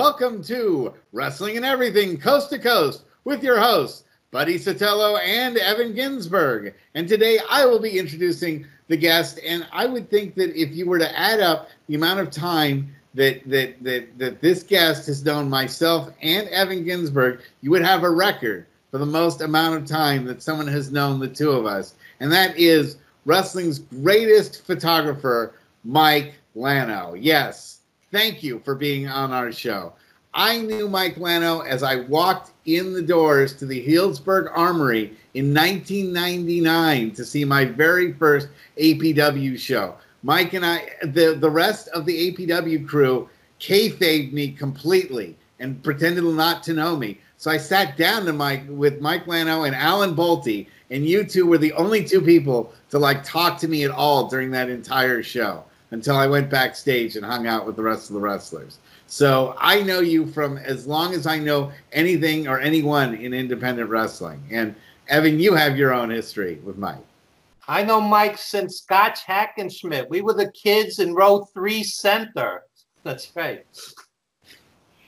welcome to Wrestling and Everything Coast to Coast with your hosts, Buddy Sotelo and Evan Ginsberg. And today I will be introducing the guest. And I would think that if you were to add up the amount of time that that that that this guest has known myself and Evan Ginsberg, you would have a record for the most amount of time that someone has known the two of us. And that is wrestling's greatest photographer, Mike Lano. Yes, thank you for being on our show. I knew Mike Lano as I walked in the doors to the Healdsburg Armory in 1999 to see my very first APW show. Mike and I, the, the rest of the APW crew, kayfabed me completely and pretended not to know me. So I sat down to Mike with Mike Lano and Alan Bolte, and you two were the only two people to like talk to me at all during that entire show until I went backstage and hung out with the rest of the wrestlers. So I know you from as long as I know anything or anyone in independent wrestling. And Evan, you have your own history with Mike. I know Mike since Scotch Hackenschmidt. We were the kids in row three center. That's right.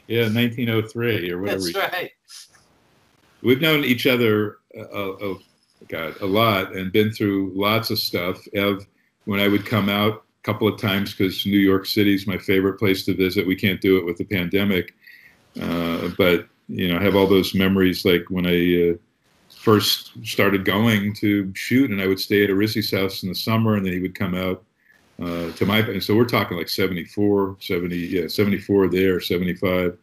Yeah, 1903 or whatever. That's right. We've known each other, uh, uh, God, a lot and been through lots of stuff. Ev, when I would come out couple of times because New York City is my favorite place to visit. We can't do it with the pandemic, uh, but you know, I have all those memories like when I uh, first started going to shoot, and I would stay at Arezzi's house in the summer, and then he would come out uh, to my. And so we're talking like 74, 70, yeah, 74 there, 75.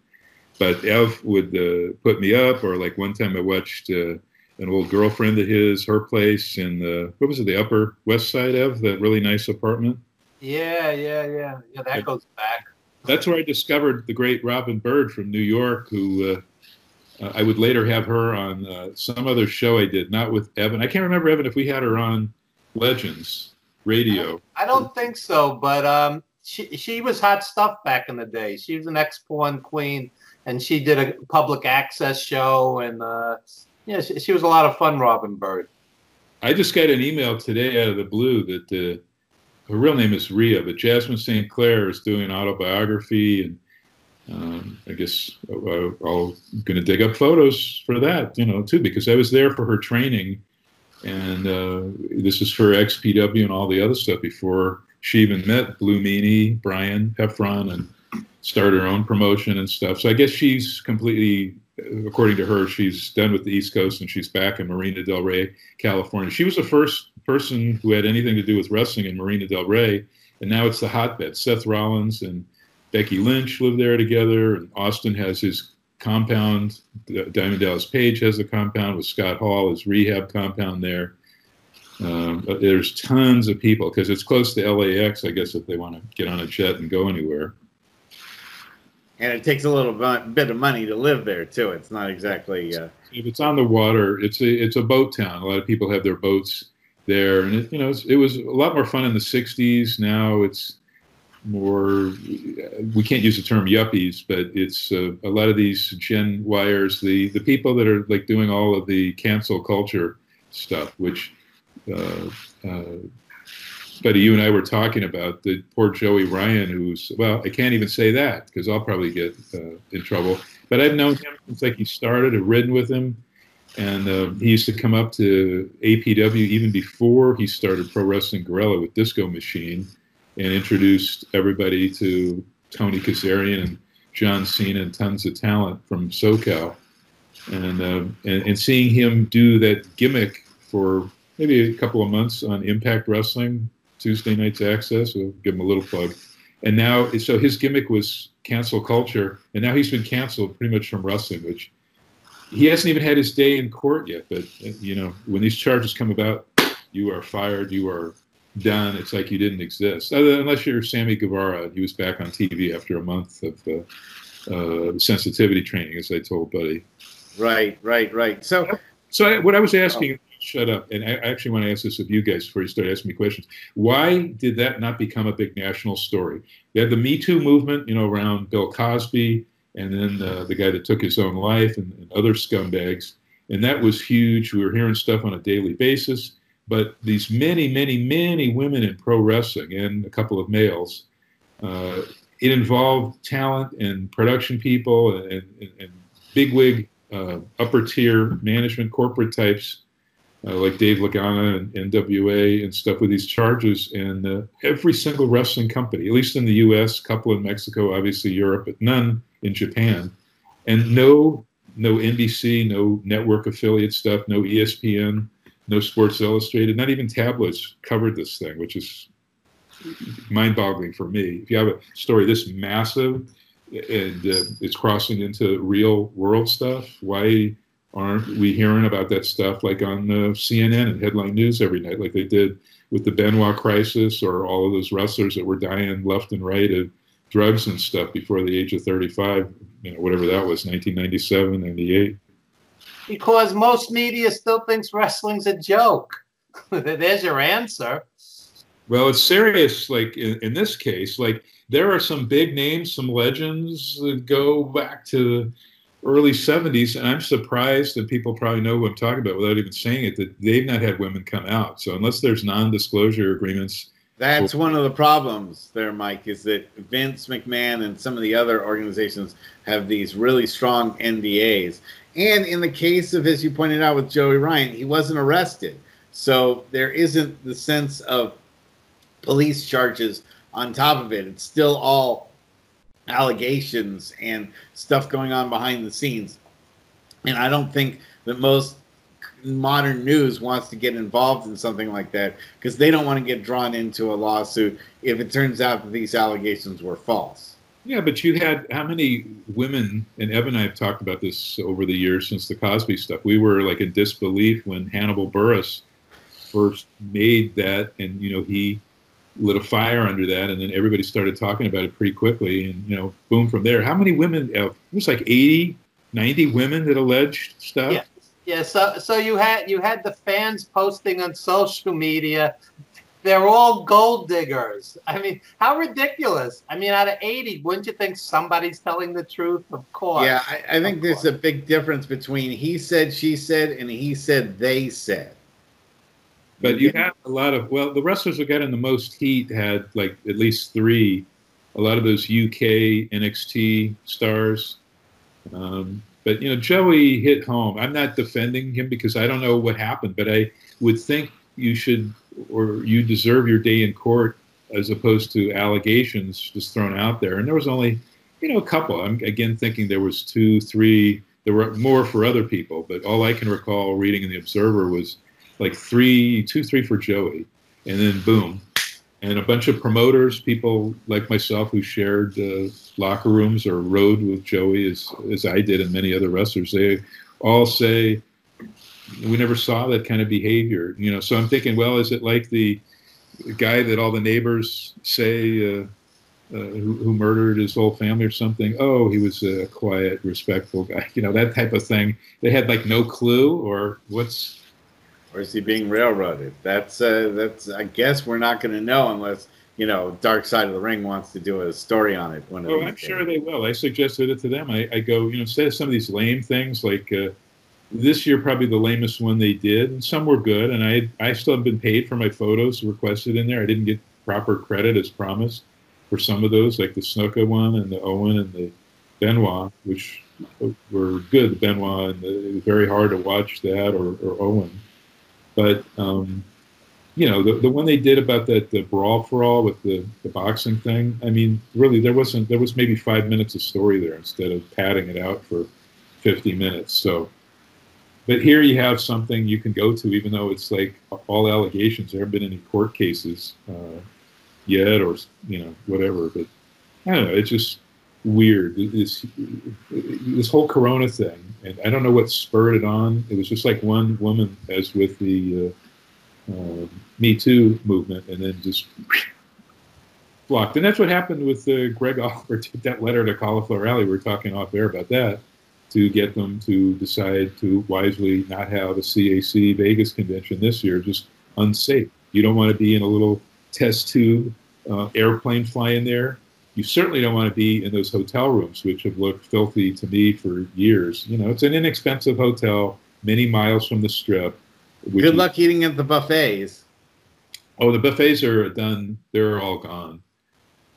But Ev would uh, put me up, or like one time I watched uh, an old girlfriend of his, her place in the what was it, the Upper West Side, Ev, that really nice apartment. Yeah, yeah, yeah, yeah. That goes back. That's where I discovered the great Robin Byrd from New York, who uh, uh, I would later have her on uh, some other show I did, not with Evan. I can't remember Evan if we had her on Legends Radio. I don't think so, but um, she she was hot stuff back in the day. She was an ex porn queen, and she did a public access show, and uh, yeah, she, she was a lot of fun. Robin Byrd. I just got an email today out of the blue that uh, her real name is Ria, but Jasmin St. Claire is doing autobiography, and um, I guess I'm going to dig up photos for that, you know, too, because I was there for her training, and uh, this is for XPW and all the other stuff before she even met Blue Meanie, Brian Heffron, and started her own promotion and stuff. So I guess she's completely according to her, she's done with the East Coast and she's back in Marina Del Rey, California. She was the first person who had anything to do with wrestling in Marina Del Rey, and now it's the hotbed. Seth Rollins and Becky Lynch live there together, and Austin has his compound. Diamond Dallas Page has a compound with Scott Hall, his rehab compound there. Um, there's tons of people because it's close to LAX, I guess, if they want to get on a jet and go anywhere and it takes a little bit of money to live there too. It's not exactly. Uh, if it's on the water, it's a it's a boat town. A lot of people have their boats there, and it, you know it was a lot more fun in the '60s. Now it's more. We can't use the term yuppies, but it's uh, a lot of these Gen Wires, the the people that are like doing all of the cancel culture stuff, which. Uh, uh Buddy, you and I were talking about the poor Joey Ryan, who's well, I can't even say that because I'll probably get uh, in trouble. But I've known him since like he started. I've ridden with him, and uh, he used to come up to APW even before he started Pro Wrestling Guerrilla with Disco Machine, and introduced everybody to Tony Kazarian and John Cena and tons of talent from SoCal, and uh, and, and seeing him do that gimmick for maybe a couple of months on Impact Wrestling Tuesday Nights Access. We'll give him a little plug. And now, so his gimmick was cancel culture, and now he's been canceled pretty much from wrestling, which he hasn't even had his day in court yet. But you know, when these charges come about, you are fired. You are done. It's like you didn't exist, unless you're Sammy Guevara. He was back on TV after a month of uh, uh, sensitivity training, as I told Buddy. Right, right, right. So, so I, what I was asking shut up. And I actually want to ask this of you guys before you start asking me questions. Why did that not become a big national story? You had the Me Too movement, you know, around Bill Cosby, and then uh, the guy that took his own life, and, and, other scumbags, and that was huge. We were hearing stuff on a daily basis. But these many, many, many women in pro wrestling and a couple of males uh, it involved talent and production people and, and, and bigwig uh, upper tier management corporate types uh, like Dave Lagana and NWA and stuff with these charges. And uh, every single wrestling company, at least in the U.S., couple in Mexico, obviously Europe, but none in Japan, and no no NBC, no network affiliate stuff, no ESPN, no Sports Illustrated, not even tabloids covered this thing, which is mind-boggling for me. If you have a story this massive and uh, it's crossing into real world stuff, why aren't we hearing about that stuff like on uh, CNN and headline news every night, like they did with the Benoit crisis or all of those wrestlers that were dying left and right of drugs and stuff before the age of 35, you know, whatever that was, 1997, 98. Because most media still thinks wrestling's a joke. There's your answer. Well, it's serious. Like in, in this case, like there are some big names, some legends that go back to early 70s and i'm surprised that people probably know what i'm talking about without even saying it that they've not had women come out. So unless there's non-disclosure agreements that's one of the problems there mike is that vince mcmahon and some of the other organizations have these really strong ndas and in the case of as you pointed out with joey ryan he wasn't arrested. So there isn't the sense of police charges on top of it. It's still all allegations and stuff going on behind the scenes. And I don't think that most modern news wants to get involved in something like that because they don't want to get drawn into a lawsuit if it turns out that these allegations were false. Yeah, but you had how many women, and Evan and I have talked about this over the years since the Cosby stuff. We were like in disbelief when Hannibal Buress first made that, and you know, he lit a fire under that, and then everybody started talking about it pretty quickly, and you know, boom from there. How many women? Uh, it was like 80, 90 women that alleged stuff. Yeah, yeah. So, so you had you had the fans posting on social media. They're all gold diggers. I mean, how ridiculous! I mean, out of eighty, wouldn't you think somebody's telling the truth? Of course. Yeah, I, I think there's a big difference between he said, she said, and he said, they said. But you had a lot of well, the wrestlers who got in the most heat had like at least three. A lot of those UK NXT stars. Um, but you know, Joey hit home. I'm not defending him because I don't know what happened, but I would think you should or you deserve your day in court as opposed to allegations just thrown out there. And there was only, you know, a couple. I'm again thinking there was two, three. There were more for other people, but all I can recall reading in the Observer was like three, two, three for Joey, and then boom, and a bunch of promoters, people like myself who shared uh, locker rooms or rode with Joey as as I did and many other wrestlers. They all say we never saw that kind of behavior. You know, so I'm thinking, well, is it like the guy that all the neighbors say? Uh, uh, who, who, murdered his whole family or something. Oh, he was a quiet, respectful guy. You know that type of thing. They had like no clue, or what's or is he being railroaded? That's uh, that's. I guess we're not going to know unless you know Dark Side of the Ring wants to do a story on it. One oh, I'm days. sure they will. I suggested it to them. I, I go, you know, instead of some of these lame things like. Uh, this year, probably the lamest one they did, and some were good. And I, I still have been paid for my photos requested in there. I didn't get proper credit as promised for some of those, like the Snuka one and the Owen and the Benoit, which were good. The Benoit and the, it was very hard to watch that or, or Owen. But um, you know, the, the one they did about that the brawl for all with the, the boxing thing. I mean, really, there wasn't there was maybe five minutes of story there instead of padding it out for fifty minutes. So, but here you have something you can go to, even though it's like all allegations. There haven't been any court cases uh, yet, or you know, whatever. But I don't know. It's just weird. This this whole Corona thing and I don't know what spurred it on. It was just like one woman, as with the uh, uh, Me Too movement, and then just blocked. And that's what happened with uh, Greg Oliver. Took that letter to Cauliflower Alley. We are talking off air about that to get them to decide to wisely not have a CAC Vegas convention this year. Just unsafe. You don't want to be in a little test tube uh, airplane flying there you certainly don't want to be in those hotel rooms, which have looked filthy to me for years. You know, it's an inexpensive hotel, many miles from the strip. Good luck eating at the buffets. Oh, the buffets are done. They're all gone.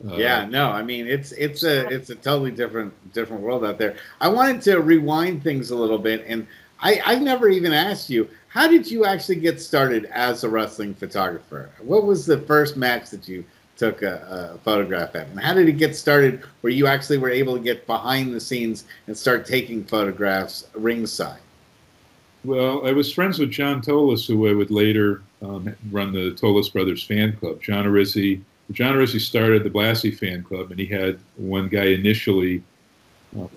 Uh, yeah, no, I mean it's it's a it's a totally different different world out there. I wanted to rewind things a little bit, and I I've never even asked you how did you actually get started as a wrestling photographer? What was the first match that you took a, a photograph at, and how did it get started where you actually were able to get behind the scenes and start taking photographs ringside? Well, I was friends with John Tolos, who I would later um, run the Tolos Brothers fan club. John Arezzi John Arezzi started the Blassie fan club, and he had one guy initially, uh,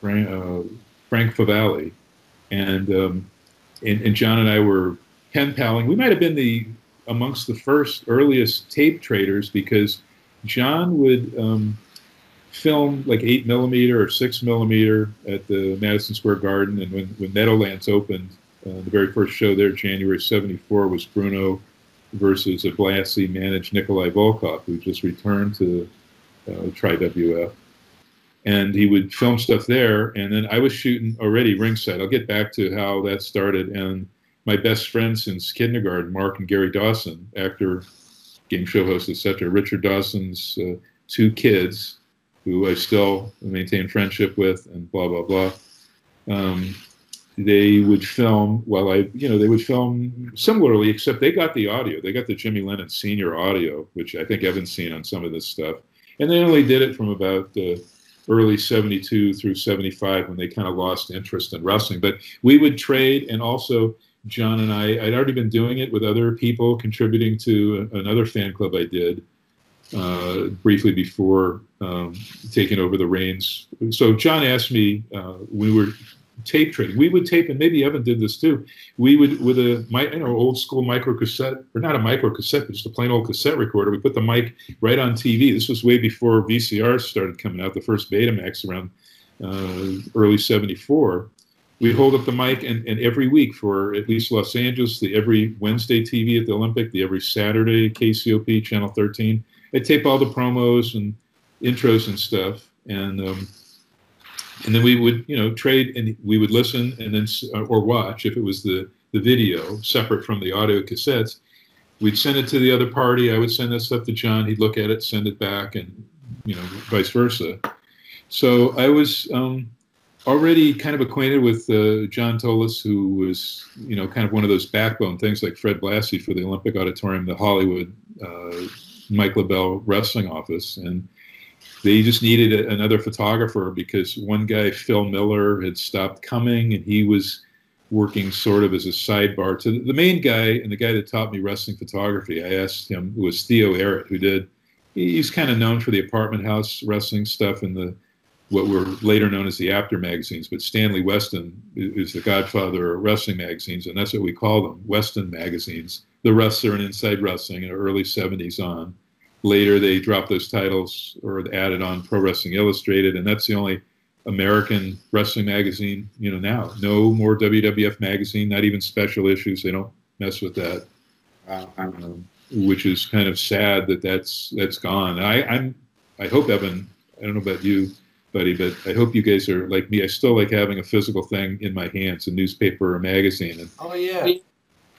Frank, uh, Frank Favalli, and, um, and, and John and I were pen paling. We might have been the amongst the first earliest tape traders because John would um, film like eight millimeter or six millimeter at the Madison Square Garden, and when when Meadowlands opened, uh, the very first show there, January '74, was Bruno versus a Blassie managed Nikolai Volkov, who just returned to uh, Tri WF. And he would film stuff there. And then I was shooting already ringside. I'll get back to how that started. And my best friends since kindergarten, Mark and Gary Dawson, actor, game show host, etc. Richard Dawson's uh, two kids, who I still maintain friendship with, and blah, blah, blah. Um, they would film while I, you know, they would film similarly, except they got the audio. They got the Jimmy Lennon senior audio, which I think Evan's seen on some of this stuff. And they only did it from about uh, early 72 through 75 when they kind of lost interest in wrestling. But we would trade, and also John and I, I'd already been doing it with other people contributing to another fan club I did. Uh, briefly before um, taking over the reins. So John asked me uh, we were tape trading. We would tape, and maybe Evan did this too. We would with a you know old school micro cassette, or not a micro cassette, but just a plain old cassette recorder. We put the mic right on TV. This was way before VCRs started coming out. The first Betamax around uh, early '74. We hold up the mic, and, and every week for at least Los Angeles, the every Wednesday TV at the Olympic, the every Saturday KCOP Channel 13. I tape all the promos and intros and stuff, and um, and then we would you know trade and we would listen and then uh, or watch if it was the the video separate from the audio cassettes. We'd send it to the other party. I would send that stuff to john. He'd look at it send it back and you know vice versa. So i was um, already kind of acquainted with uh, john tolos who was you know kind of one of those backbone things like fred blassie for the olympic auditorium the hollywood uh, mike lebell wrestling office and they just needed a, another photographer because one guy, Phil Miller, had stopped coming and he was working sort of as a sidebar to the, main guy and the guy that taught me wrestling photography. I asked him, was Theo Ehret, who did, he's kind of known for the apartment house wrestling stuff and the what were later known as the Apter magazines, but Stanley Weston is the godfather of wrestling magazines, and that's what we call them, Weston magazines. The wrestler and inside wrestling in the early 70s on. Later, they dropped those titles or added on Pro Wrestling Illustrated, and that's the only American wrestling magazine, you know, now. No more WWF magazine, not even special issues. They don't mess with that. Um, which is kind of sad that that's that's gone. I, I'm I hope Evan. I don't know about you, buddy, but I hope you guys are like me. I still like having a physical thing in my hands, a newspaper or a magazine. And, oh yeah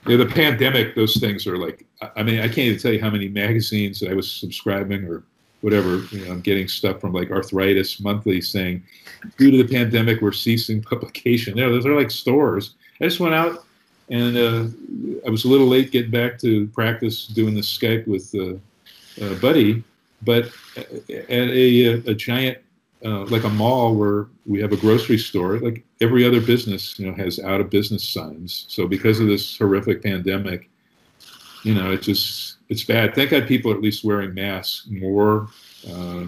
know, the pandemic, those things are like, I mean, I can't even tell you how many magazines that I was subscribing or whatever. You know, I'm getting stuff from like Arthritis Monthly saying, due to the pandemic, we're ceasing publication. You know, those are like stores. I just went out and uh, I was a little late getting back to practice doing the Skype with uh, uh, Buddy, but at a, a giant uh, like a mall where we have a grocery store, like every other business, you know, has out of business signs. So because of this horrific pandemic, you know, it's just it's bad. Thank God people are at least wearing masks more uh,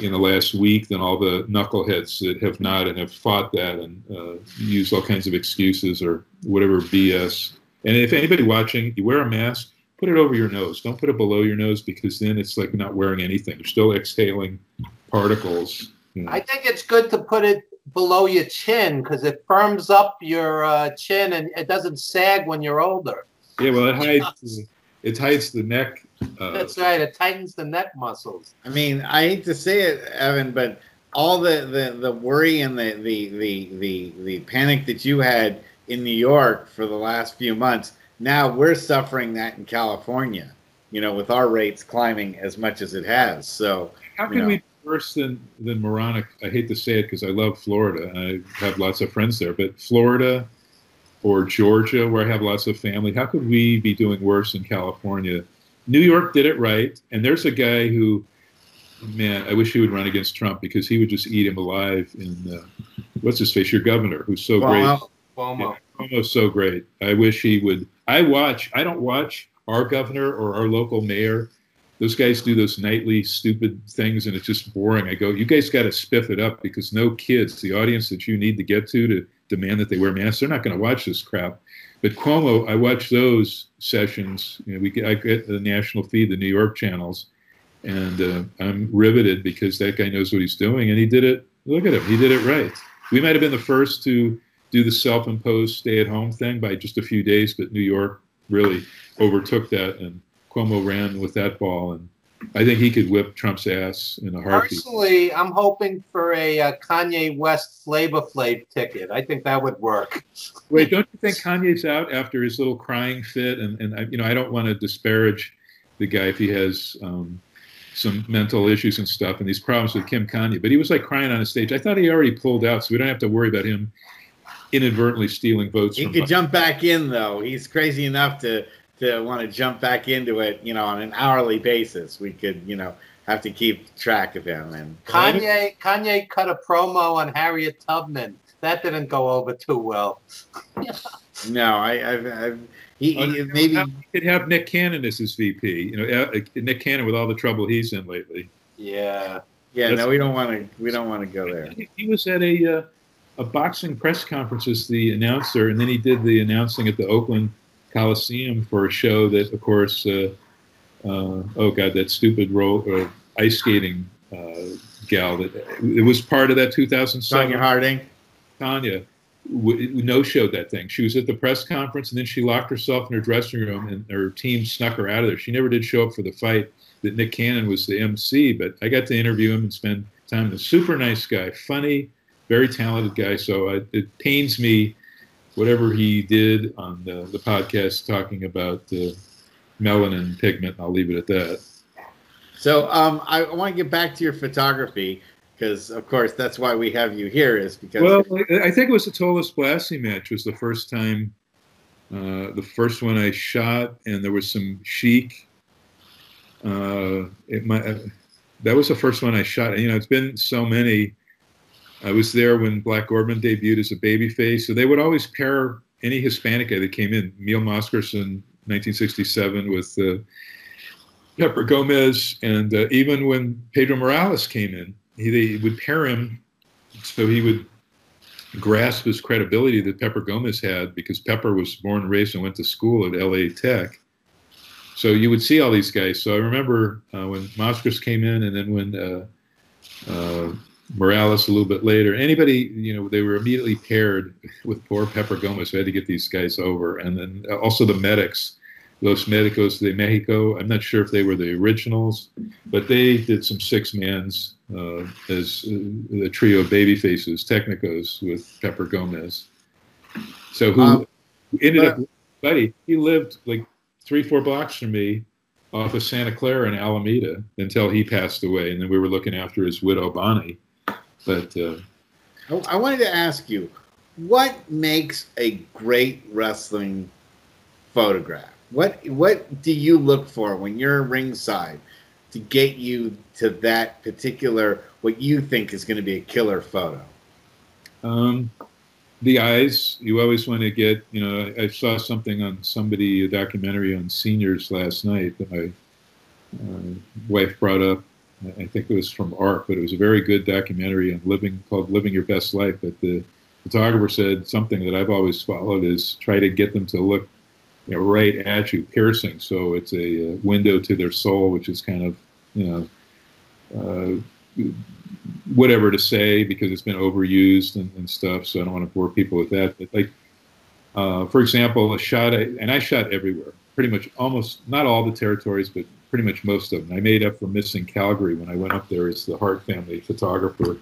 in the last week than all the knuckleheads that have not and have fought that and uh, use all kinds of excuses or whatever BS. And if anybody watching, you wear a mask, put it over your nose. Don't put it below your nose because then it's like not wearing anything. You're still exhaling particles. You. I think it's good to put it below your chin because it firms up your uh, chin and it doesn't sag when you're older. Yeah, well, it hides it hides the neck. Uh, That's right. It tightens the neck muscles. I mean, I hate to say it, Evan, but all the, the, the worry and the, the, the, the, the panic that you had in New York for the last few months, now we're suffering that in California. you know, with our rates climbing as much as it has. So how can we be worse than than moronic? I hate to say it because I love Florida. I have lots of friends there, but Florida or Georgia, where I have lots of family, how could we be doing worse in California? New York did it right, and there's a guy who, man, I wish he would run against Trump because he would just eat him alive. In uh, what's his face, your governor, who's so Cuomo. great. Cuomo. Yeah, Cuomo's so great. I wish he would. I watch. I don't watch our governor or our local mayor. Those guys do those nightly stupid things, and it's just boring. I go, you guys got to spiff it up because no kids, the audience that you need to get to to demand that they wear masks, they're not going to watch this crap. But Cuomo, I watch those sessions. You know, we get, I get the national feed, the New York channels, and uh, I'm riveted because that guy knows what he's doing, and he did it. Look at him, he did it right. We might have been the first to do the self-imposed stay-at-home thing by just a few days, but New York really overtook that, and Cuomo ran with that ball, and I think he could whip Trump's ass in a heartbeat. Personally, I'm hoping for a uh, Kanye West Flavor Flav ticket. I think that would work. Wait, don't you think Kanye's out after his little crying fit? And and I, you know, I don't want to disparage the guy if he has um, some mental issues and stuff and these problems with Kim Kanye, but he was like crying on a stage. I thought he already pulled out, so we don't have to worry about him inadvertently stealing votes. he from could jump back in though. He's crazy enough to to want to jump back into it, you know, on an hourly basis. We could, you know, have to keep track of him. And Kanye Kanye cut a promo on Harriet Tubman. That didn't go over too well. no, I, I've, I've he, he- you maybe now he could have Nick Cannon as his VP. You know, uh, Nick Cannon with all the trouble he's in lately. Yeah. yeah. that's- No, we don't want to. We don't want to go there. He- He was at a uh, a boxing press conference as the announcer, and then he did the announcing at the Oakland Coliseum for a show that, of course, uh, uh, oh god, that stupid roll uh, ice skating uh, gal that it was part of that 2007. Sonia Harding. Tonya no showed that thing. She was at the press conference and then she locked herself in her dressing room and her team snuck her out of there. She never did show up for the fight that Nick Cannon was the MC, but I got to interview him and spend time with him. Super nice guy, funny, very talented guy. So I, it pains me whatever he did on the, the podcast talking about the melanin pigment. I'll leave it at that. So um, I want to get back to your photography because, of course, that's why we have you here. Is because Well, I I think it was the Tolos match was the first time, uh, the first one I shot, and there was some chic. Uh, it might, uh, that was the first one I shot. You know, it's been so many. I was there when Black Gordman debuted as a babyface, so they would always pair any Hispanic guy that came in. Mil Mascaras, 1967, with uh, Pepper Gomez, and uh, even when Pedro Morales came in, he, they would pair him so he would grasp his credibility that Pepper Gomez had because Pepper was born and raised and went to school at LA Tech. So you would see all these guys. So I remember uh, when Moskers came in, and then when uh, uh, Morales a little bit later. Anybody, you know, they were immediately paired with poor Pepper Gomez. We had to get these guys over, and then also the medics, Los Medicos de Mexico. I'm not sure if they were the originals, but they did some six mans uh, as uh, the trio of baby faces, Technicos with Pepper Gomez. So who Um, ended but- up, buddy? He lived like three, four blocks from me off of Santa Clara in Alameda until he passed away, and then we were looking after his widow Bonnie. But uh, I, I wanted to ask you, what makes a great wrestling photograph? What what do you look for when you're ringside to get you to that particular what you think is going to be a killer photo? um, the eyes, you always want to get. You know, I, I saw something on somebody a documentary on seniors last night that my uh, wife brought up. I think it was from ARC, but it was a very good documentary on living called "Living Your Best Life." But the photographer said something that I've always followed is try to get them to look you know, right at you, piercing. So it's a, uh window to their soul, which is kind of you know uh, whatever to say because it's been overused and, and stuff. So I don't want to bore people with that. But like, uh, for example, a shot, and I shot everywhere, pretty much almost not all the territories, but pretty much most of them. I made up for missing Calgary when I went up there as the Hart family photographer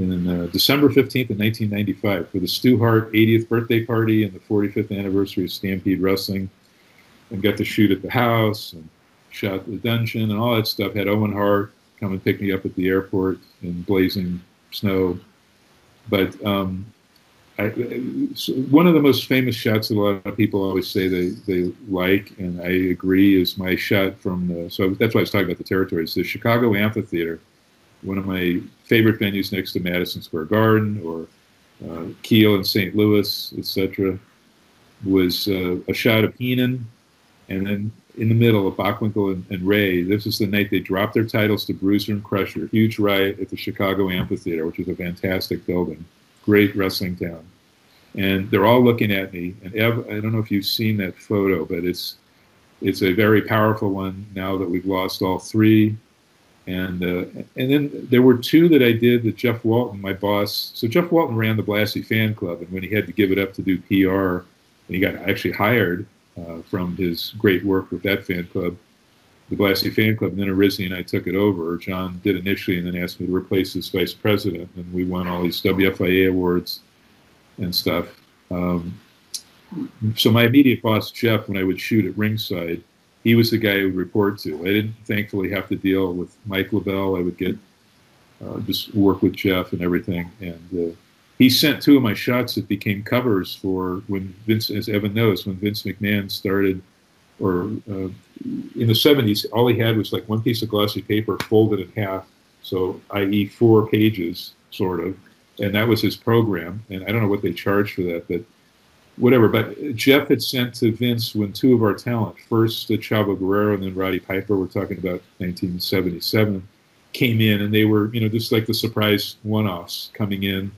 in uh, December 15th of 1995 for the Stu Hart 80th birthday party and the 45th anniversary of Stampede Wrestling, and got to shoot at the house and shot the dungeon and all that stuff. Had Owen Hart come and pick me up at the airport in blazing snow. But um, I, one of the most famous shots that a lot of people always say they, they like, and I agree, is my shot from the. So that's why I was talking about the territories. The Chicago Amphitheater, one of my favorite venues next to Madison Square Garden or uh, Kiel in St. Louis, etc., was uh, a shot of Heenan, and then in the middle of Bockwinkel and, and, Ray. This is the night they dropped their titles to Bruiser and Crusher. Huge riot at the Chicago Amphitheater, which is a fantastic building, great wrestling town. And they're all looking at me. And Ev, I don't know if you've seen that photo, but it's it's a very powerful one now that we've lost all three. And uh, and then there were two that I did that Jeff Walton, my boss. So Jeff Walton ran the Blassie fan club, and when he had to give it up to do PR, and he got actually hired uh, from his great work with that fan club, the Blassie fan club. And then Arezzi and I took it over. John did initially, and then asked me to replace his vice president. And we won all these WFIA awards and stuff. Um, so my immediate boss, Jeff, when I would shoot at ringside, he was the guy I would report to. I didn't thankfully have to deal with Mike LeBell. I would get uh, just work with Jeff and everything. And uh, he sent two of my shots that became covers for when Vince, as Evan knows, when Vince McMahon started, or uh, in the 70s, all he had was like one piece of glossy paper folded in half, so i.e., four pages, sort of, and that was his program. And I don't know what they charged for that, but whatever. But Jeff had sent to Vince when two of our talent, first Chavo Guerrero and then Roddy Piper, we're talking about 1977, came in, and they were, you know, just like the surprise one-offs coming in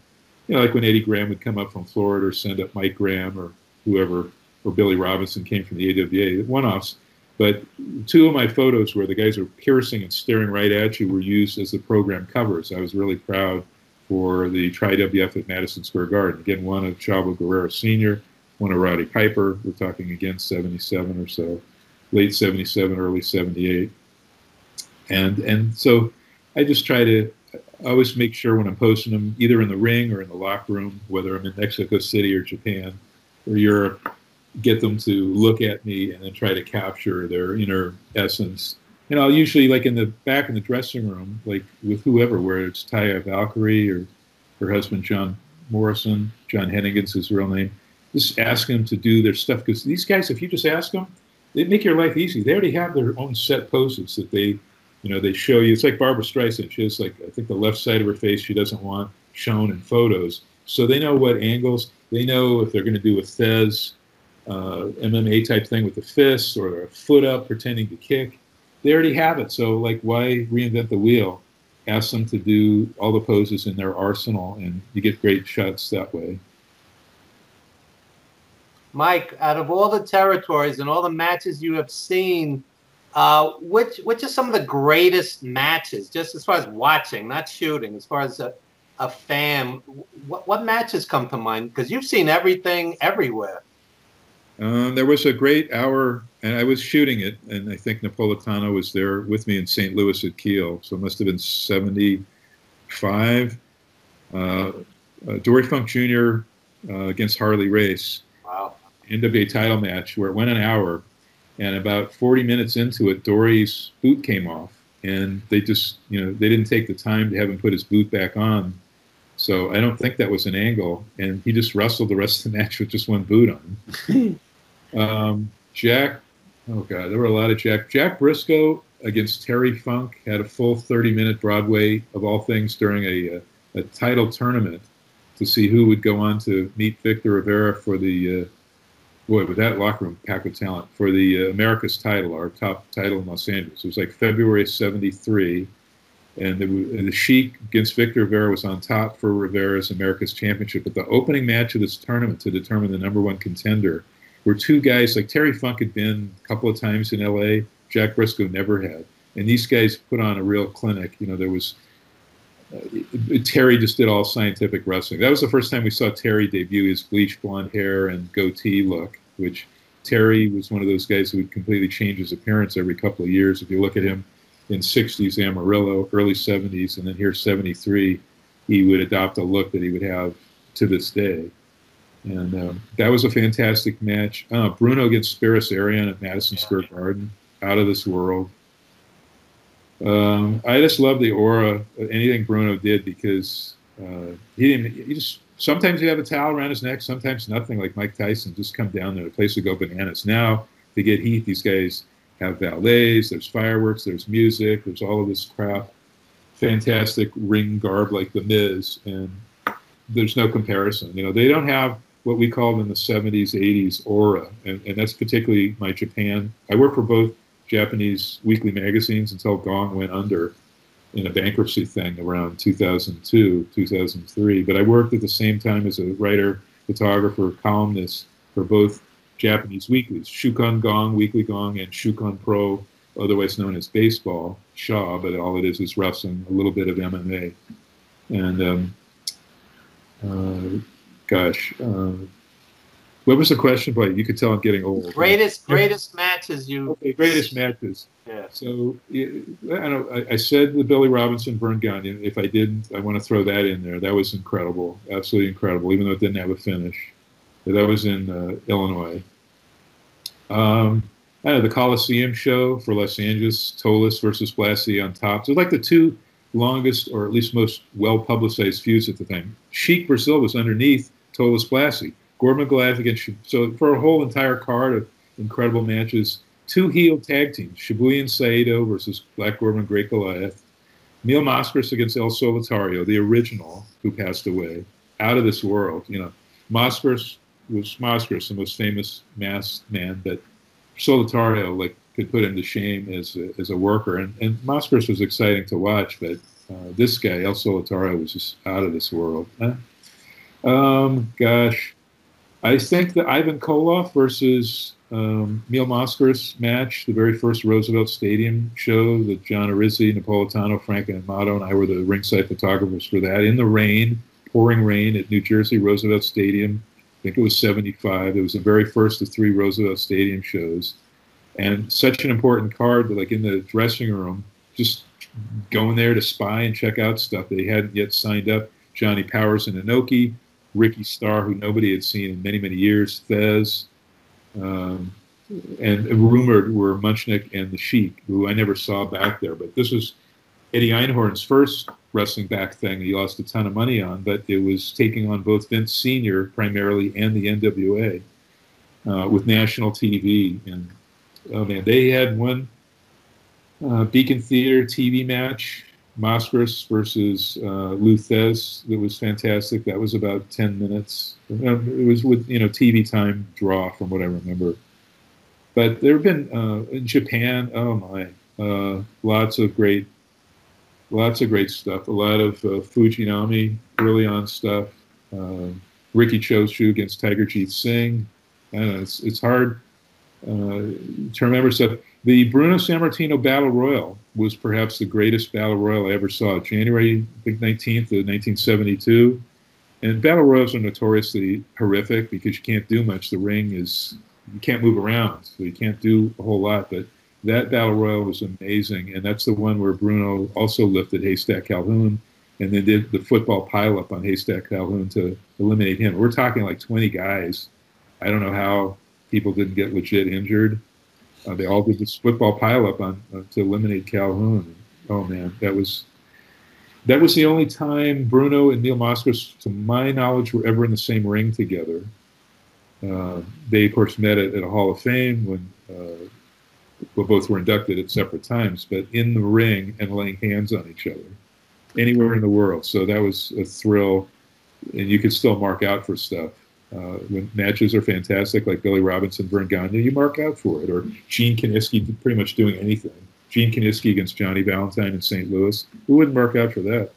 you know, like when Eddie Graham would come up from Florida or send up Mike Graham or whoever, or Billy Robinson came from the AWA, one offs. But two of my photos where the guys are piercing and staring right at you were used as the program covers. I was really proud for the Tri WF at Madison Square Garden. Again, one of Chavo Guerrero Sr., one of Roddy Piper. We're talking again 77 or so, late 77, early 78. And, and so I just try to always make sure when I'm posting them, either in the ring or in the locker room, whether I'm in Mexico City or Japan or Europe, get them to look at me and then try to capture their inner essence. And I'll usually, like in the back in the dressing room, like with whoever, where it's Taya Valkyrie or her husband John Morrison, John Hennigan's his real name, just ask them to do their stuff because these guys, if you just ask them, they make your life easy. They already have their own set poses that they you know, they show you. It's like Barbra Streisand. She has like I think the left side of her face she doesn't want shown in photos. So they know what angles. They know if they're going to do a Thesz uh, MMA type thing with the fists or a foot up pretending to kick. They already have it. So like, why reinvent the wheel? Ask them to do all the poses in their arsenal, and you get great shots that way. Mike, out of all the territories and all the matches you have seen uh, which which are some of the greatest matches, just as far as watching, not shooting, as far as a, a fan? What, what matches come to mind? Because you've seen everything everywhere. Um, there was a great hour, and I was shooting it, and I think Napolitano was there with me in St. Louis at Kiel, so it must have been 75. Uh, uh, Dory Funk Jr. Uh, against Harley Race. Wow. NWA title match where it went an hour, and about 40 minutes into it, Dory's boot came off, and they just, you know, they didn't take the time to have him put his boot back on. So I don't think that was an angle, and he just wrestled the rest of the match with just one boot on. um, Jack, oh god, there were a lot of Jack. Jack Briscoe against Terry Funk had a full 30-minute Broadway of all things during a, a, a title tournament to see who would go on to meet Victor Rivera for the uh, boy, with that locker room packed with talent for the uh, America's title, our top title in Los Angeles. It was like February '73, and the, the Sheik against Victor Rivera was on top for Rivera's America's Championship. But the opening match of this tournament to determine the number one contender were two guys like Terry Funk had been a couple of times in LA. Jack Briscoe never had, and these guys put on a real clinic. You know, there was. Uh, Terry just did all scientific wrestling. That was the first time we saw Terry debut his bleached blonde hair and goatee look which Terry was one of those guys who would completely change his appearance every couple of years. If you look at him in 60s Amarillo, early 70s, and then here 73, he would adopt a look that he would have to this day. And um, that was a fantastic match. Uh, Bruno against Spiros Arion at Madison Square Garden. out of this world. Um, I just love the aura of anything Bruno did because uh, he didn't. He just sometimes he have a towel around his neck, sometimes nothing. Like Mike Tyson, just come down there, the place would go bananas. Now to get heat, these guys have valets, there's fireworks, there's music, there's all of this crap, fantastic ring garb like the Miz, and there's no comparison. You know, they don't have what we called in the 70s, 80s aura, and, and that's particularly my Japan. I worked for both Japanese weekly magazines until Gong went under in a bankruptcy thing around 2002, 2003. But I worked at the same time as a writer, photographer, columnist for both Japanese weeklies, Shukan Gong, Weekly Gong, and Shukan Pro, otherwise known as baseball, Shaw, but all it is is wrestling, a little bit of MMA. And um, uh, gosh, uh, what was the question? But you could tell I'm getting old. Greatest, greatest matches you. Okay, greatest matches. Yeah. So I. I, I said the Billy Robinson Verne Gagne. If I didn't, I want to throw that in there. That was incredible, absolutely incredible. Even though it didn't have a finish, that was in uh, Illinois. Um, I know the Coliseum show for Los Angeles, Tolos versus Blassie on top. So like the two longest, or at least most well publicized feuds at the time. Sheik Brazil was underneath Tolos Blassie. Gordon McGuire against so for a whole entire card of incredible matches. Two heel tag teams: Shibuya and Saito versus Black Gordman Great Goliath. Mil Mascaras against El Solitario, the original, who passed away, out of this world. You know, Mascaras was Mascaras, the most famous masked man, but Solitario like could put him to shame as a, as a worker. And, and Mascaras was exciting to watch, but uh, this guy, El Solitario, was just out of this world. Um, gosh, I think the Ivan Koloff versus um, Mil Mascaras match, the very first Roosevelt Stadium show that John Arezzi, Napolitano, Frank Amato, and I were the ringside photographers for that in the rain, pouring rain at New Jersey Roosevelt Stadium. I think it was 75. It was the very first of three Roosevelt Stadium shows. And such an important card like, in the dressing room, just going there to spy and check out stuff. They hadn't yet signed up. Johnny Powers and Inoki, Ricky Starr, who nobody had seen in many, many years, Thesz, um, and rumored were Muchnick and the Sheik, who I never saw back there. But this was Eddie Einhorn's first wrestling back thing. He lost a ton of money on, but it was taking on both Vince Sr. primarily and the NWA uh, with national TV. And oh man, they had one uh, Beacon Theater TV match Mascaras versus uh, That was fantastic. That was about 10 minutes. Um, it was with, you know, TV time draw from what I remember. But there have been, uh, in Japan, oh my, uh, lots of great, lots of great stuff. A lot of uh, Fujinami early on stuff. Uh, Riki Choshu against Tiger Jeet Singh. I know, it's, it's hard Uh, to remember stuff. The Bruno Sammartino Battle Royal was perhaps the greatest Battle Royal I ever saw. January I think 19th of 1972. And Battle Royals are notoriously horrific because you can't do much. The ring is, you can't move around, so you can't do a whole lot. But that Battle Royal was amazing. And that's the one where Bruno also lifted Haystack Calhoun and then did the football pileup on Haystack Calhoun to eliminate him. We're talking like 20 guys. I don't know how people didn't get legit injured. Uh, they all did this football pileup on uh, to eliminate Calhoun. Oh man, that was that was the only time Bruno and Mil Mascaras, to my knowledge, were ever in the same ring together. Uh, they of course met at, at, a Hall of Fame when uh, well, both were inducted at separate times, but in the ring and laying hands on each other anywhere in the world. So that was a thrill, and you could still mark out for stuff. Uh, when matches are fantastic, like Billy Robinson, Verne Gagne, you mark out for it. Or Gene Kiniski pretty much doing anything. Gene Kiniski against Johnny Valentine in St. Louis. Who wouldn't mark out for that?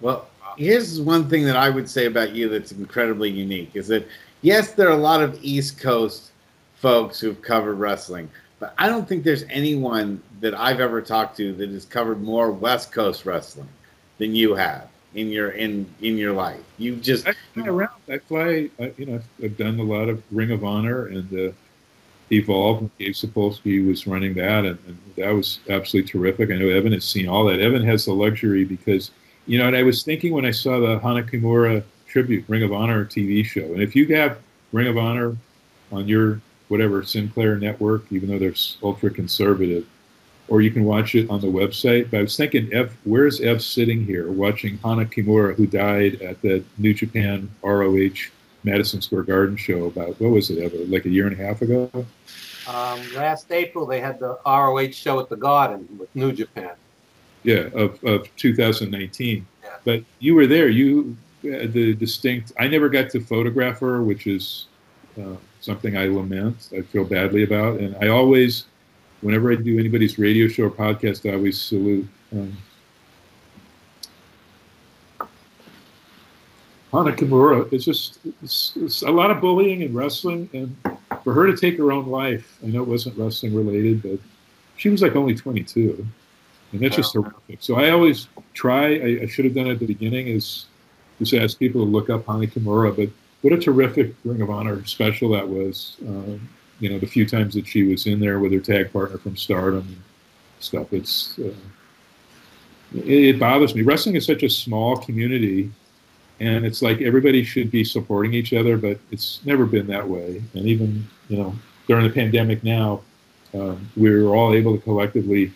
Well, here's one thing that I would say about you that's incredibly unique is that, yes, there are a lot of East Coast folks who've covered wrestling, but I don't think there's anyone that I've ever talked to that has covered more West Coast wrestling than you have in your in in your life. You just I fly around. I fly. I, you know, I've done a lot of Ring of Honor and uh, Evolve. Gabe Sapolsky was running that, and, and, that was absolutely terrific. I know Evan has seen all that. Evan has the luxury because you know. And I was thinking when I saw the Hana Kimura tribute Ring of Honor TV show, and if you have Ring of Honor on your whatever Sinclair network, even though they're ultra conservative, or you can watch it on the website. But I was thinking, Ev, where's Ev sitting here watching Hana Kimura, who died at the New Japan ROH Madison Square Garden show about what was it ever like a year and a half ago? Um, last April, they had the ROH show at the Garden with New Japan. Yeah, of, of 2019. Yeah. But you were there. You the distinct. I never got to photograph her, which is uh, something I lament. I feel badly about, and I always, whenever I do anybody's radio show or podcast, I always salute. Um, Hana Kimura. It's just it's, it's a lot of bullying and wrestling, and for her to take her own life, I know it wasn't wrestling related, but she was like only 22, and that's just horrific. So I always try. I, I should have done it at the beginning. Is just ask people to look up Hana Kimura. But what a terrific Ring of Honor special that was. Uh, you know, the few times that she was in there with her tag partner from Stardom and stuff. It's uh, it, it bothers me. Wrestling is such a small community, and it's like everybody should be supporting each other, but it's never been that way. And even you know during the pandemic now, um, we were all able to collectively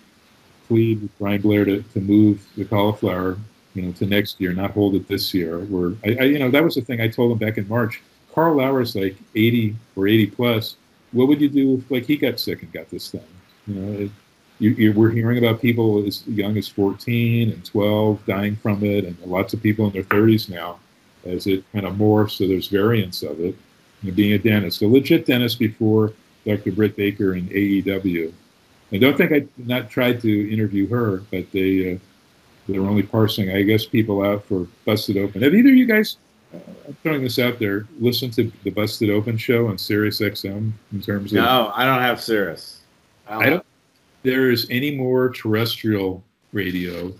plead with Brian Blair to, to move the cauliflower you know, to next year, not hold it this year. Where I, I, you know, that was the thing I told him back in March. Karl Lauer's like 80 or 80 plus. What would you do if like he got sick and got this thing? You know, it, you, you, we're hearing about people as young as 14 and 12 dying from it, and lots of people in their 30s now as it kind of morphs. So there's variants of it. Being a dentist, a legit dentist before Dr. Britt Baker in AEW. I don't think I not tried to interview her, but they uh, they're only parsing, I guess, people out for Busted Open. Have either of you guys, I'm throwing this out there, Listen to the Busted Open show on Sirius XM in terms of. No, I don't have Sirius. I don't, I don't there is any more terrestrial radio.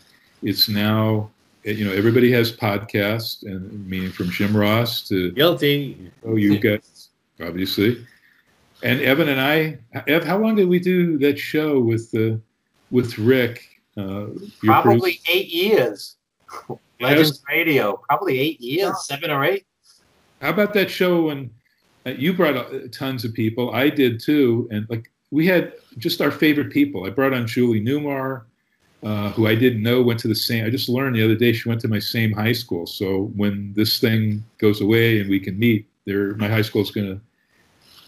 It's now, you know, everybody has podcasts, and meaning from Jim Ross to. Guilty. Oh, you guys, obviously. And Evan and I, Ev, how long did we do that show with the, with Rick uh, probably eight years. Legends Radio, probably eight years, yeah. seven or eight. How about that show when uh, you brought uh, tons of people? I did too, and like we had just our favorite people. I brought on Julie Newmar, uh, who I didn't know went to the same. I just learned the other day she went to my same high school. So when this thing goes away and we can meet, there, my high school is going to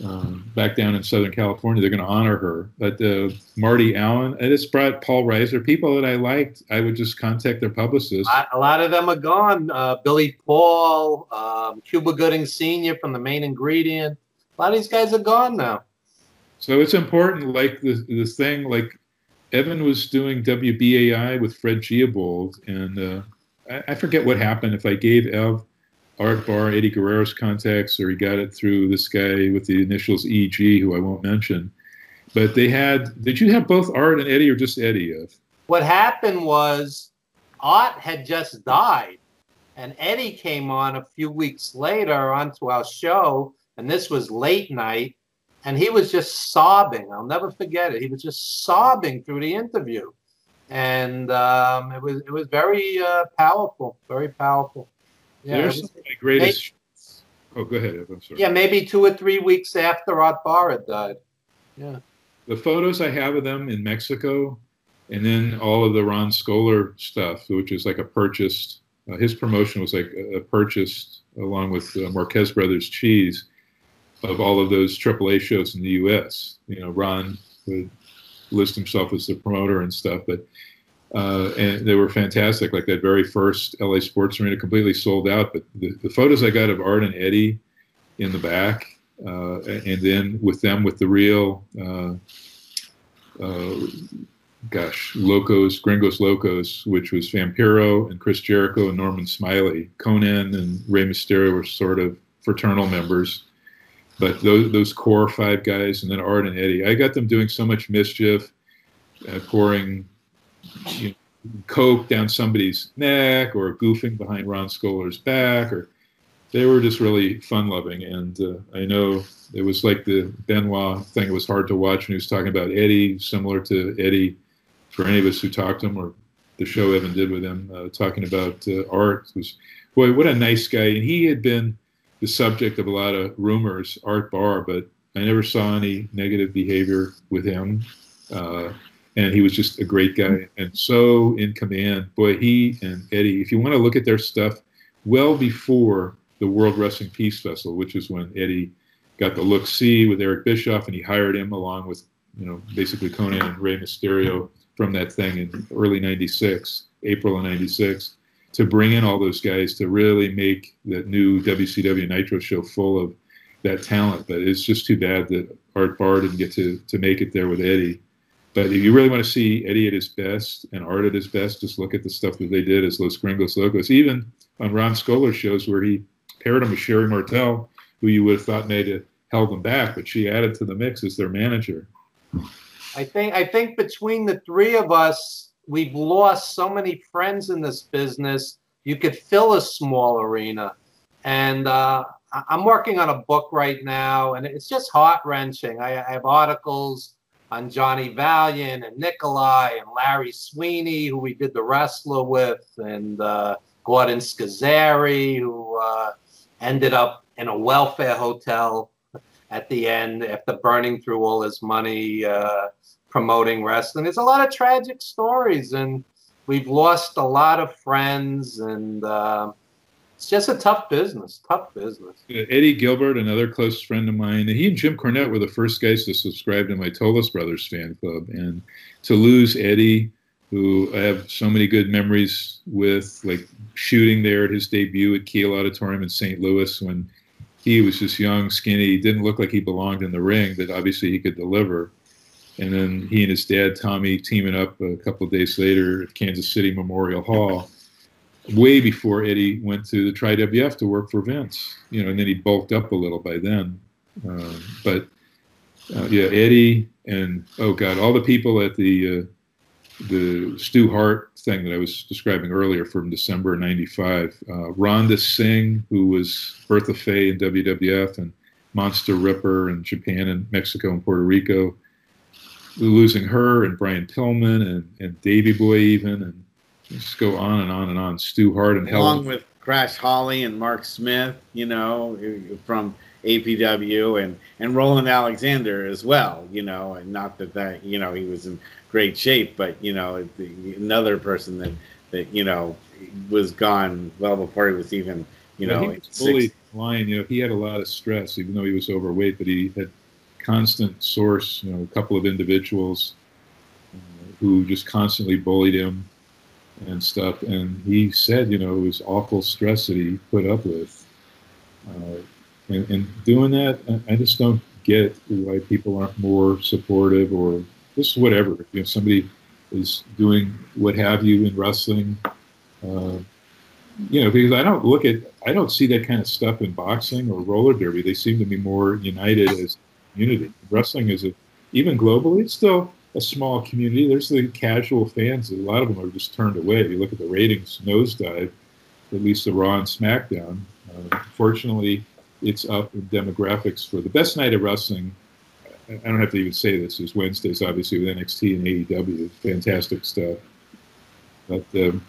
um, back down in Southern California. They're going to honor her. But uh, Marty Allen, and it's brought Paul Reiser, people that I liked. I would just contact their publicist. A lot of them are gone. Uh, Billy Paul, um, Cuba Gooding Sr. from the main ingredient. A lot of these guys are gone now. So it's important, like the the thing, like Evan was doing WBAI with Fred Geobold, and uh, I, I, forget what happened. If I gave Ev Art Barr Eddie Guerrero's contacts, or he got it through this guy with the initials EG, who I won't mention. But they had, did you have both Art and Eddie, or just Eddie? What happened was Art had just died, and Eddie came on a few weeks later onto our show, and this was late night, and he was just sobbing. I'll never forget it. He was just sobbing through the interview, and um, it was it was very uh, powerful, very powerful. Yeah, There's some of my greatest. Maybe, oh, go ahead. I'm sorry. Yeah, maybe two or three weeks after Art Barr died. Yeah. The photos I have of them in Mexico, and then all of the Ron Skoler stuff, which is like a purchased. Uh, his promotion was like a, a purchased, along with uh, Marquez Brothers Cheese, of all of those AAA shows in the U.S. You know, Ron would list himself as the promoter and stuff, but uh, and they were fantastic. Like that very first LA Sports Arena, completely sold out. But the, the photos I got of Art and Eddie in the back, uh, and then with them with the real, uh, uh, gosh, Locos, Gringos Locos, which was Vampiro and Chris Jericho and Norman Smiley. Konnan and Rey Mysterio were sort of fraternal members. But those, those core five guys, and then Art and Eddie, I got them doing so much mischief, uh, pouring you know, coke down somebody's neck or goofing behind Ron Skoler's back, or they were just really fun loving. And uh, I know it was like the Benoit thing. It was hard to watch when he was talking about Eddie, similar to Eddie for any of us who talked to him or the show Evan did with him, uh, talking about uh, art. It was boy, what a nice guy. And he had been the subject of a lot of rumors, Art Barr but I never saw any negative behavior with him. And he was just a great guy and so in command. Boy, he and Eddie, if you want to look at their stuff, well before the World Wrestling Peace Festival, which is when Eddie got the look see with Eric Bischoff, and he hired him along with, you know, basically Konnan and Rey Mysterio from that thing in early 96, April of 96, to bring in all those guys to really make that new WCW Nitro show full of that talent. But it's just too bad that Art Barr didn't get to, to make it there with Eddie. But if you really want to see Eddie at his best and Art at his best, just look at the stuff that they did as Los Gringos Locos. Even on Ron Skoler's shows where he paired him with Sherri Martel, who you would have thought may have held them back, but she added to the mix as their manager. I think I think between the three of us, we've lost so many friends in this business. You could fill a small arena, and uh, I'm working on a book right now, and it's just heart wrenching. I, I have articles on Johnny Valiant and Nikolai and Larry Sweeney, who we did the wrestler with, and uh, Gordon Scazzeri, who uh, ended up in a welfare hotel at the end after burning through all his money uh, promoting wrestling. There's a lot of tragic stories, and we've lost a lot of friends, and uh, it's just a tough business. Tough business. Uh, Eddie Gilbert, another close friend of mine, he and Jim Cornette were the first guys to subscribe to my Tolos Brothers fan club, and to lose Eddie who I have so many good memories with, like shooting there at his debut at Kiel Auditorium in St. Louis when he was just young, skinny, didn't look like he belonged in the ring, but obviously he could deliver. And then he and his dad, Tommy, teaming up a couple days later at Kansas City Memorial Hall, way before Eddie went to the Tri WF to work for Vince. You know, and then he bulked up a little by then. Uh, but uh, yeah, Eddie and oh god, all the people at the uh, the Stu Hart thing that I was describing earlier from December '95. Uh, Rhonda Singh, who was Bertha Faye in WWF and Monster Ripper in Japan and Mexico and Puerto Rico, losing her and Brian Pillman and, and Davy Boy even, and just go on and on and on. Stu Hart and Hell. along with Crash Holly and Mark Smith, you know, from APW and and Roland Alexander as well, you know, and not that that you know he was in great shape, but you know another person that that you know was gone well before he was even you know he was fully line. You know, he had a lot of stress, even though he was overweight, but he had constant source. You know, a couple of individuals uh, who just constantly bullied him and stuff. And he said, you know, it was awful stress that he put up with. Uh, and, and doing that, I just don't get why people aren't more supportive or just whatever. You know, somebody is doing what have you in wrestling. Uh, you know, because I don't look at, I don't see that kind of stuff in boxing or roller derby. They seem to be more united as a community. Wrestling is a, even globally, it's still a small community. There's the casual fans. A lot of them are just turned away. If you look at the ratings nosedive, at least the Raw and SmackDown. Uh, fortunately, it's up in demographics for the best night of wrestling. I don't have to even say this. Is Wednesdays, obviously, with NXT and AEW. Fantastic stuff. But, um,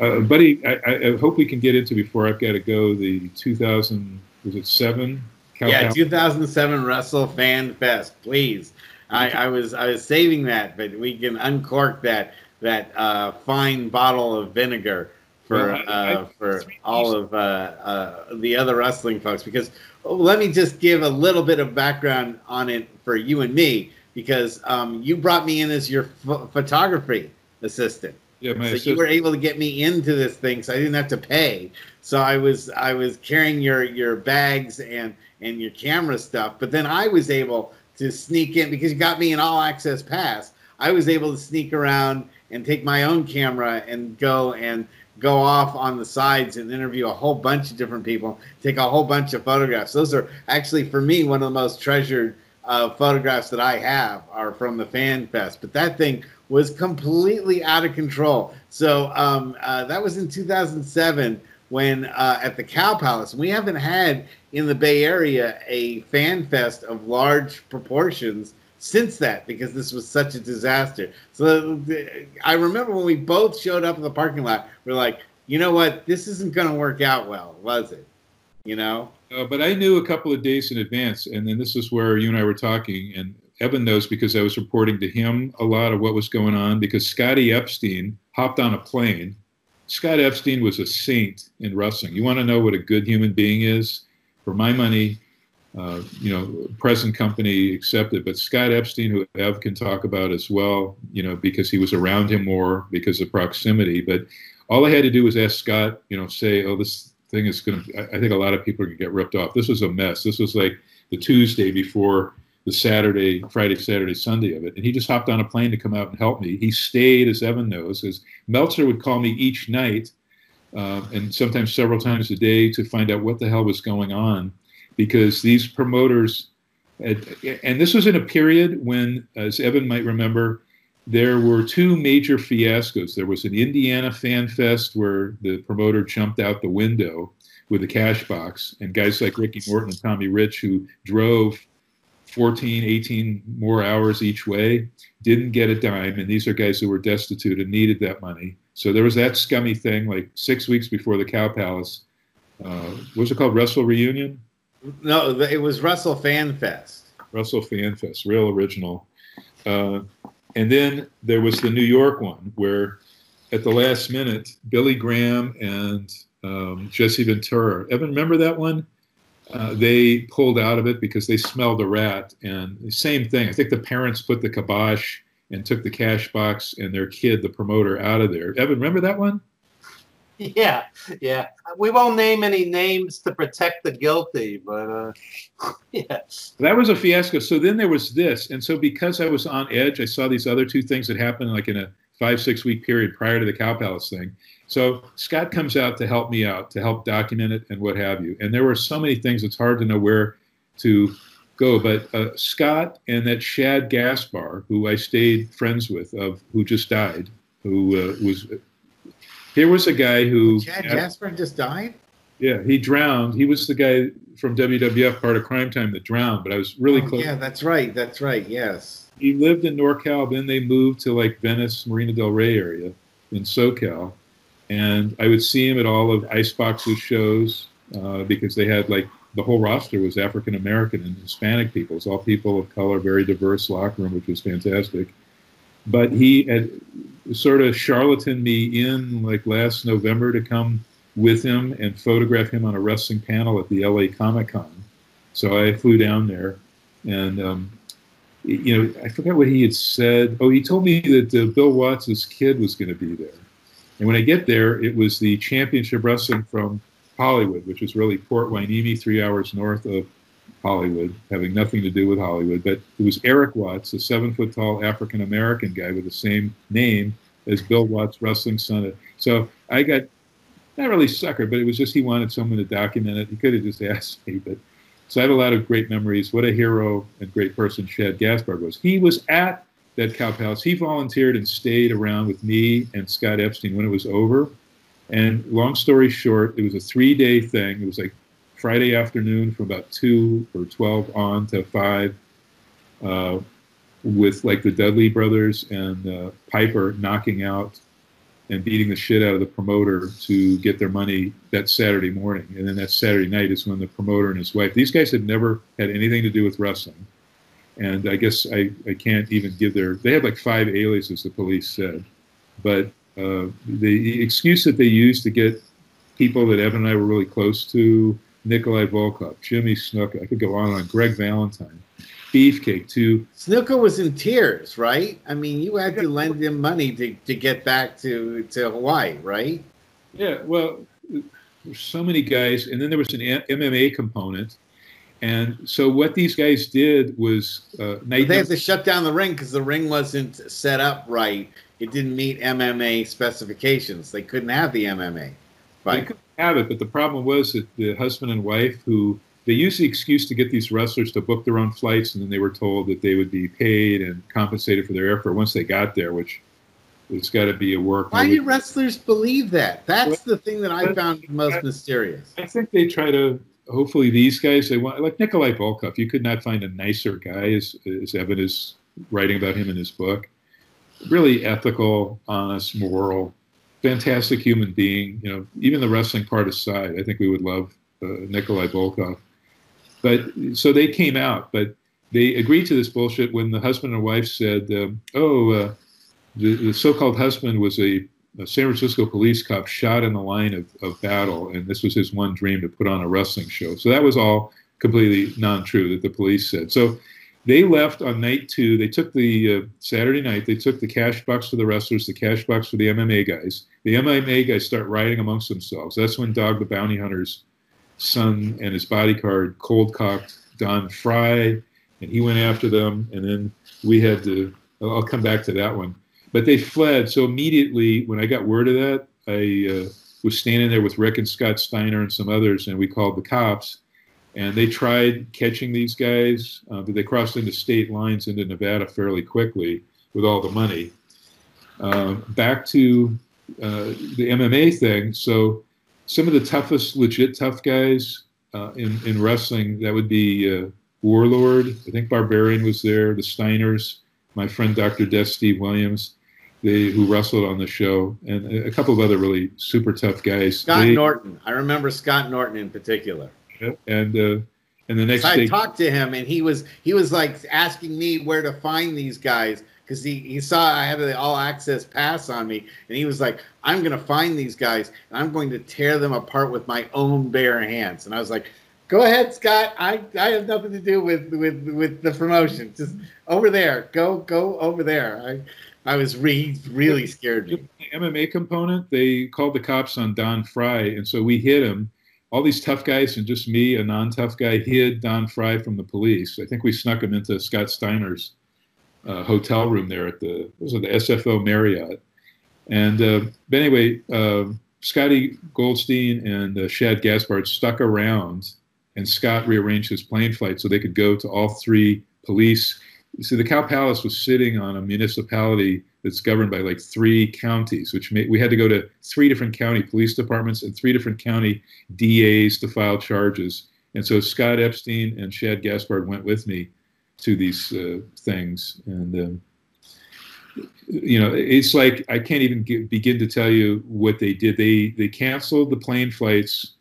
uh, buddy, I, I, hope we can get into before I've got to go. The 2000 was it seven? Yeah, 2007 Wrestle Fan Fest. Please, I, I, was I was saving that, but we can uncork that that uh, fine bottle of vinegar for uh, for all of uh, uh, the other wrestling folks because oh, let me just give a little bit of background on it for you and me because um, you brought me in as your photography assistant. Yeah, so assistant. you were able to get me into this thing, so I didn't have to pay. So I was I was carrying your your bags and and your camera stuff, but then I was able to sneak in because you got me an all access pass. I was able to sneak around and take my own camera and go and go off on the sides and interview a whole bunch of different people, take a whole bunch of photographs. Those are actually, for me, one of the most treasured uh, photographs that I have are from the Fan Fest. But that thing was completely out of control. So um, uh, that was in 2007 when uh, at the Cow Palace. We haven't had in the Bay Area a Fan Fest of large proportions since that because this was such a disaster. So I remember when we both showed up in the parking lot, we are like, you know what, this isn't going to work out well, was it? You know? Uh, but I knew a couple of days in advance, and then this is where you and I were talking, and Evan knows because I was reporting to him a lot of what was going on because Scotty Epstein hopped on a plane. Scott Epstein was a saint in wrestling. You want to know what a good human being is? For my money, uh, you know, present company accepted, but Scott Epstein, who Ev can talk about as well, you know, because he was around him more because of proximity. But all I had to do was ask Scott, you know, say, oh, this thing is going to, I think a lot of people are going to get ripped off. This was a mess. This was like the Tuesday before the Saturday, Friday, Saturday, Sunday of it. And he just hopped on a plane to come out and help me. He stayed, as Evan knows, as Meltzer would call me each night uh, and sometimes several times a day to find out what the hell was going on because these promoters, had, and this was in a period when, as Evan might remember, there were two major fiascos. There was an Indiana Fan Fest where the promoter jumped out the window with a cash box, and guys like Ricky Morton and Tommy Rich, who drove 14, 18 more hours each way, didn't get a dime. And these are guys who were destitute and needed that money. So there was that scummy thing like six weeks before the Cow Palace. Uh, what was it called? Wrestle Reunion? No, it was Wrestle Fan Fest. Wrestle Fan Fest, real original. Uh, and then there was the New York one where at the last minute, Billy Graham and um, Jesse Ventura. Evan, remember that one? Uh, they pulled out of it because they smelled a rat. And the same thing. I think the parents put the kibosh and took the cash box and their kid, the promoter, out of there. Evan, remember that one? Yeah, yeah. We won't name any names to protect the guilty, but uh, yeah. That was a fiasco. So then there was this, and so because I was on edge, I saw these other two things that happened like in a five six week period prior to the Cow Palace thing. So Scott comes out to help me out, to help document it and what have you. And there were so many things, it's hard to know where to go. But uh, Scott and that Shad Gaspard, who I stayed friends with, of who just died, who uh, was here was a guy who Shad Gaspard just died. Yeah, he drowned. He was the guy from WWF, part of Crime Time, that drowned. But I was really oh, close. Yeah, that's right. That's right. Yes. He lived in NorCal. Then they moved to like Venice, Marina Del Rey area in SoCal and I would see him at all of Icebox's shows uh, because they had like the whole roster was African American and Hispanic people. It's all people of color, very diverse locker room, which was fantastic. But he had sort of charlatan me in like last November to come with him and photograph him on a wrestling panel at the LA Comic Con. So I flew down there, and um, you know I forgot what he had said. Oh, he told me that uh, Bill Watts' kid was going to be there. And when I get there, it was the championship wrestling from Hollywood, which was really Port Hueneme, three hours north of Hollywood, having nothing to do with Hollywood. But it was Eric Watts, a seven foot tall African American guy with the same name as Bill Watts, wrestling son. So I got not really suckered, but it was just he wanted someone to document it. He could have just asked me, but so I have a lot of great memories. What a hero and great person Shad Gaspard was. He was at that Cow Palace. He volunteered and stayed around with me and Scott Epstein when it was over. And long story short, it was a three day thing. It was like Friday afternoon from about 2 or 12 on to 5 uh, with like the Dudley brothers and uh, Piper knocking out and beating the shit out of the promoter to get their money that Saturday morning. And then that Saturday night is when the promoter and his wife, these guys had never had anything to do with wrestling and I guess I, I can't even give their. They had like five aliases, the police said, but uh, the excuse that they used to get people that Evan and I were really close to, Nikolai Volkov, Jimmy Snuka, I could go on and on, Greg Valentine, Beefcake too. Snuka was in tears, right? I mean, you had to lend him money to, to get back to, to Hawaii, right? Yeah, well, there's so many guys, and then there was an MMA component and so what these guys did was uh, they had to shut down the ring because the ring wasn't set up right. It didn't meet MMA specifications. They couldn't have the MMA. Right. They couldn't have it, but the problem was that the husband and wife who they used the excuse to get these wrestlers to book their own flights, and then they were told that they would be paid and compensated for their airfare once they got there, which it's got to be a work. Why do wrestlers believe that? That's well, the thing that I found most mysterious. I think they try to hopefully these guys they want like Nikolai Volkov. You could not find a nicer guy, as, as Evan is writing about him in his book. Really ethical, honest, moral, fantastic human being. You know, even the wrestling part aside, I think we would love uh, Nikolai Volkov. But so they came out, but they agreed to this bullshit when the husband and wife said, um, "Oh, uh, the, the, so-called husband was a, a, San Francisco police cop shot in the line of, of battle, and this was his one dream to put on a wrestling show." So that was all completely non-true that the police said. So they left on night two. They took the uh, Saturday night. They took the cash box for the wrestlers, the cash box for the MMA guys. The MMA guys start rioting amongst themselves. That's when Dog the Bounty Hunter's son and his bodyguard cold cocked Don Frye and he went after them, and then we had to. I'll come back to that one, but they fled. So immediately, when I got word of that, I uh, was standing there with Rick and Scott Steiner and some others, and we called the cops. And they tried catching these guys, uh, but they crossed into state lines into Nevada fairly quickly with all the money. Uh, back to uh, the MMA thing. So some of the toughest, legit tough guys uh, in in wrestling that would be uh, Warlord. I think Barbarian was there. The Steiners, my friend Dr. Steve Williams, they who wrestled on the show, and a couple of other really super tough guys. Scott they, Norton. I remember Scott Norton in particular. And uh, and the next I day, talked to him, and he was he was like asking me where to find these guys because he, he saw I had the all access pass on me, and he was like, "I'm going to find these guys, and I'm going to tear them apart with my own bare hands." And I was like, Go ahead, Scott. I, I have nothing to do with, with, with the promotion. Just over there. Go go over there. I I was re- really scared. The MMA component, they called the cops on Don Frye, and so we hid him. All these tough guys and just me, a non-tough guy, hid Don Frye from the police. I think we snuck him into Scott Steiner's uh, hotel room there at the was it the SFO Marriott. And uh, but anyway, uh, Scotty Goldstein and uh, Shad Gaspard stuck around and Scott rearranged his plane flight so they could go to all three police. See, the Cow Palace was sitting on a municipality that's governed by like three counties, which we had to go to three different county police departments and three different county DAs to file charges. And so Scott Epstein and Shad Gaspard went with me to these uh, things. And, um, you know, it's like I can't even get, begin to tell you what they did. They, they canceled the plane flights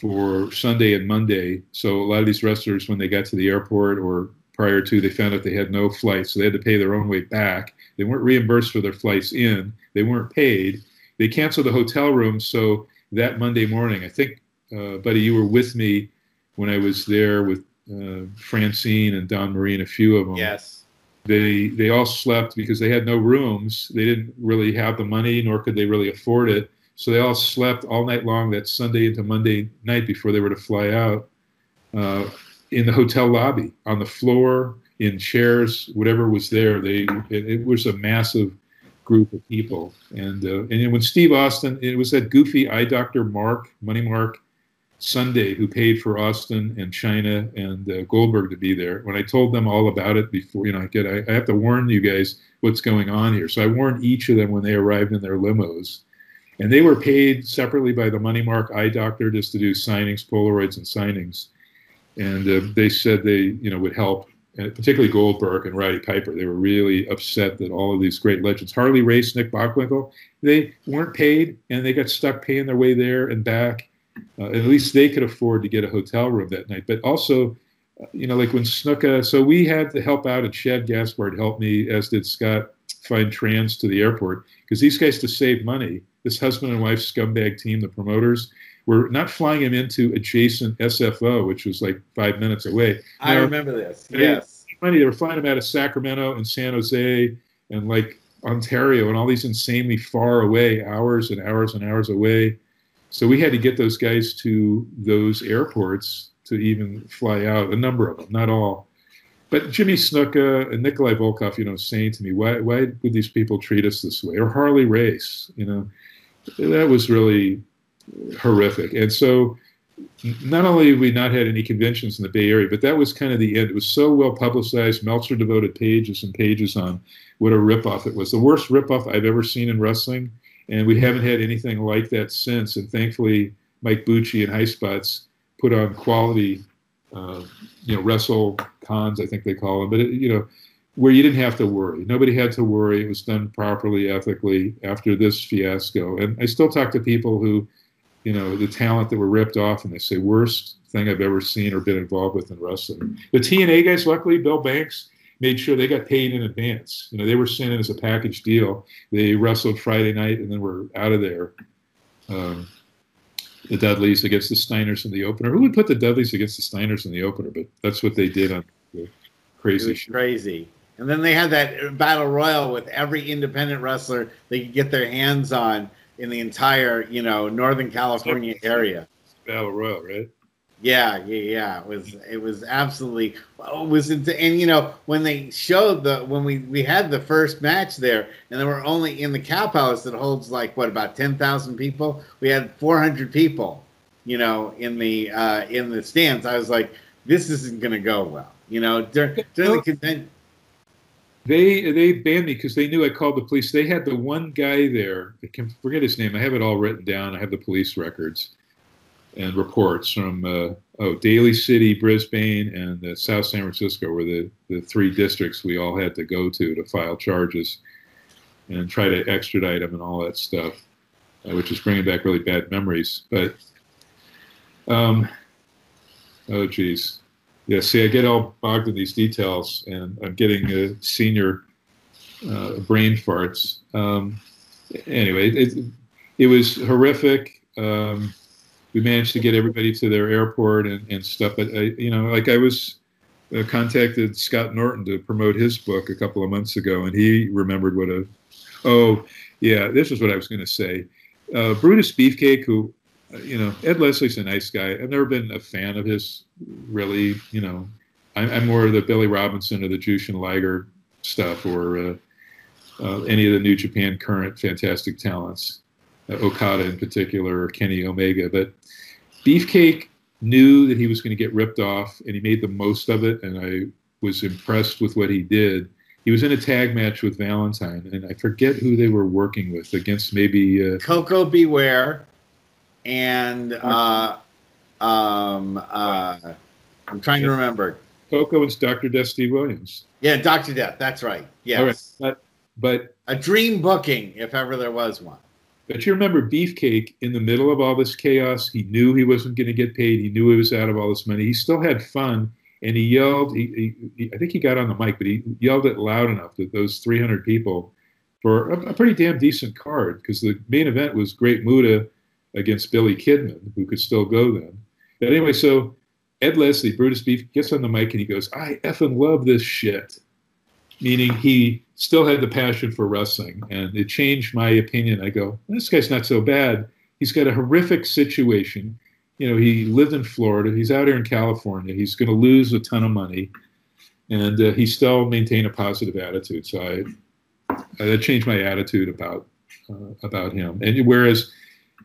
for Sunday and Monday. So a lot of these wrestlers, when they got to the airport or prior to, they found out they had no flights, so they had to pay their own way back. They weren't reimbursed for their flights in. They weren't paid. They canceled the hotel room. So that Monday morning, I think, uh, buddy, you were with me when I was there with uh, Francine and Dawn Marie and a few of them. Yes. They they all slept because they had no rooms. They didn't really have the money, nor could they really afford it. So they all slept all night long that Sunday into Monday night before they were to fly out uh, in the hotel lobby, on the floor, in chairs, whatever was there. They it, it was a massive group of people. And uh, and when Steve Austin, it was that goofy eye doctor Mark Money Mark Sunday who paid for Austin and Chyna and uh, Goldberg to be there. When I told them all about it before, you know, I get I, I have to warn you guys what's going on here. So I warned each of them when they arrived in their limos and they were paid separately by the Money Mark Eye Doctor just to do signings, Polaroids, and signings. And uh, they said they, you know, would help, particularly Goldberg and Roddy Piper. They were really upset that all of these great legends, Harley Race, Nick Bockwinkel, they weren't paid, and they got stuck paying their way there and back. Uh, at least they could afford to get a hotel room that night. But also, uh, you know, like when Snuka, so we had to help out, and Shad Gaspard helped me, as did Scott, find trans to the airport because these guys to save money this husband and wife scumbag team, the promoters, were not flying him into adjacent SFO, which was like five minutes away. I remember this. Yes. Funny, they were flying him out of Sacramento and San Jose and like Ontario and all these insanely far away, hours and hours and hours away. So we had to get those guys to those airports to even fly out, a number of them, not all. But Jimmy Snuka and Nikolai Volkov, you know, saying to me, why, why would these people treat us this way? Or Harley Race, you know, that was really horrific. And so not only have we not had any conventions in the Bay Area, but that was kind of the end. It was so well publicized. Meltzer devoted pages and pages on what a ripoff it was. The worst ripoff I've ever seen in wrestling. And we haven't had anything like that since. And thankfully, Mike Bucci and Highspots put on quality, uh, you know, wrestle cons, I think they call them. But, it, you know, where you didn't have to worry. Nobody had to worry. It was done properly, ethically after this fiasco. And I still talk to people who you know, the talent that were ripped off, and they say worst thing I've ever seen or been involved with in wrestling. The TNA guys, luckily, Bill Banks made sure they got paid in advance. You know, they were sent in as a package deal. They wrestled Friday night and then were out of there. Um, the Dudleys against the Steiners in the opener. Who would put the Dudleys against the Steiners in the opener? But that's what they did on the crazy show. Crazy. And then they had that battle royal with every independent wrestler they could get their hands on in the entire, you know, Northern California area. Battle royal, right? Yeah, yeah, yeah. It was it was absolutely it was into, and you know when they showed the when we we had the first match there and there were only in the Cow Palace that holds like what about ten thousand people. We had four hundred people, you know, in the uh, in the stands. I was like, this isn't going to go well, you know. During, during the convention, they they banned me because they knew I called the police. They had the one guy there. I can forget his name. I have it all written down. I have the police records and reports from uh, oh Daly City, Brisbane, and uh, South San Francisco were the, the three districts we all had to go to to file charges and try to extradite them and all that stuff, uh, which is bringing back really bad memories. But um, oh geez, yeah. See, I get all bogged in these details, and I'm getting uh, senior uh, brain farts. Um, anyway, it, it was horrific. Um, we managed to get everybody to their airport and, and stuff. But I, you know, like I was uh, contacted Scott Norton to promote his book a couple of months ago, and he remembered what a oh yeah, this is what I was going to say. Uh, Brutus Beefcake, who you know, Ed Leslie's a nice guy. I've never been a fan of his. Really, you know, I'm, I'm more of the Billy Robinson or the Jushin Liger stuff, or uh, uh, any of the New Japan current fantastic talents. Uh, Okada in particular, or Kenny Omega. But Beefcake knew that he was going to get ripped off, and he made the most of it. And I was impressed with what he did. He was in a tag match with Valentine, and I forget who they were working with against maybe uh, Koko B. Ware and uh, um, uh, I'm trying to remember. Koko and Dr. Death Steve Williams. Yeah, Dr. Death. That's right. Yes. But, but a dream booking, if ever there was one. But you remember Beefcake in the middle of all this chaos. He knew he wasn't going to get paid. He knew he was out of all this money. He still had fun, and he yelled. He, he, I think he got on the mic, but he yelled it loud enough that those 300 people, for a, a pretty damn decent card, because the main event was Great Muta against Billy Kidman, who could still go then. But anyway, so Ed Leslie, Brutus Beef, gets on the mic and he goes, "I effing love this shit," meaning he still had the passion for wrestling, and it changed my opinion. I go, this guy's not so bad. He's got a horrific situation. You know, he lived in Florida. He's out here in California. He's going to lose a ton of money, and uh, he still maintained a positive attitude. So I, that changed my attitude about uh, about him. And whereas,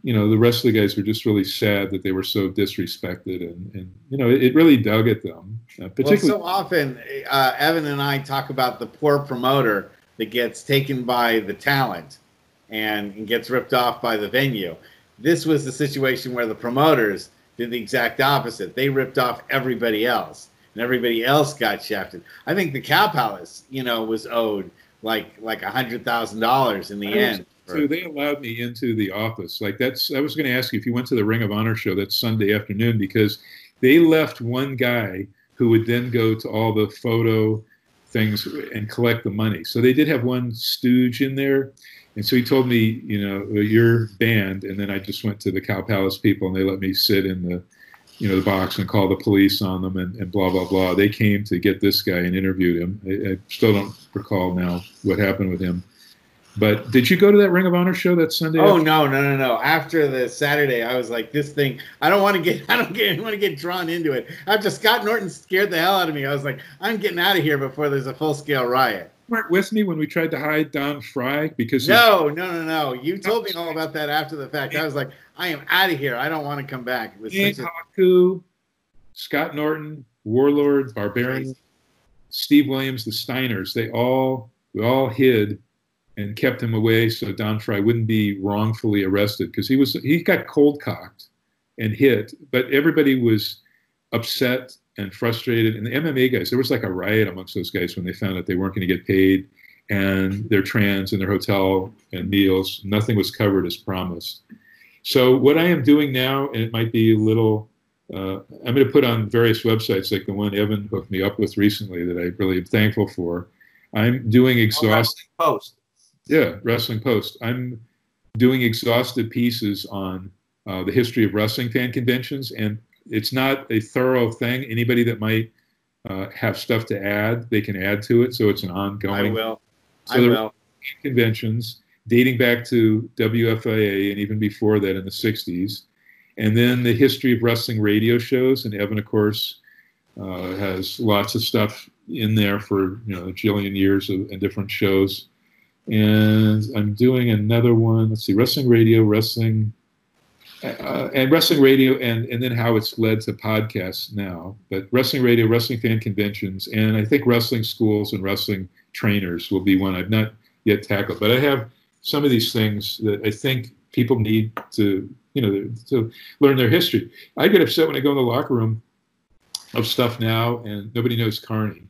you know, the rest of the guys were just really sad that they were so disrespected, and, and you know, it, it really dug at them. Uh, particularly, well, so often uh, Evan and I talk about the poor promoter that gets taken by the talent and, and gets ripped off by the venue. This was the situation where the promoters did the exact opposite. They ripped off everybody else, and everybody else got shafted. I think the Cow Palace, you know, was owed like like a hundred thousand dollars in the I So they allowed me into the office. Like that's I was going to ask you if you went to the Ring of Honor show that Sunday afternoon because they left one guy who would then go to all the photo things and collect the money. So they did have one stooge in there. And so he told me, you know, your band. And then I just went to the Cow Palace people and they let me sit in the, you know, the box and call the police on them and, and blah, blah, blah. They came to get this guy and interviewed him. I, I still don't recall now what happened with him. But did you go to that Ring of Honor show that Sunday? Oh after? no, no, no, no! After the Saturday, I was like, "This thing, I don't want to get, I don't get, want to get drawn into it." After Scott Norton scared the hell out of me, I was like, "I'm getting out of here before there's a full scale riot." You weren't with me when we tried to hide Don Frye because no, no, no, no. You told me all about that after the fact. I was like, "I am out of here. I don't want to come back." It was Haku, Scott Norton, Warlord, Barbarian, Steve Williams, the Steiners. They all we all hid and kept him away so Don Frye wouldn't be wrongfully arrested because he was he got cold cocked and hit, but everybody was upset and frustrated. And the MMA guys, there was like a riot amongst those guys when they found out they weren't going to get paid and their trans and their hotel and meals, nothing was covered as promised. So what I am doing now, and it might be a little, uh, I'm going to put on various websites like the one Evan hooked me up with recently that I really am thankful for. I'm doing exhaustive Post. Yeah, Wrestling Post. I'm doing exhaustive pieces on uh, the history of wrestling fan conventions, and it's not a thorough thing. Anybody that might uh, have stuff to add, they can add to it. So it's an ongoing. I will. So I will. conventions dating back to WFIA and even before that in the 60s. And then the history of wrestling radio shows. And Evan, of course, uh, has lots of stuff in there for you know a jillion years of, and different shows. And I'm doing another one. Let's see, wrestling radio, wrestling, uh, and wrestling radio, and and then how it's led to podcasts now. But wrestling radio, wrestling fan conventions, and I think wrestling schools and wrestling trainers will be one I've not yet tackled. But I have some of these things that I think people need to, you know, to learn their history. I get upset when I go in the locker room of stuff now, and nobody knows carny.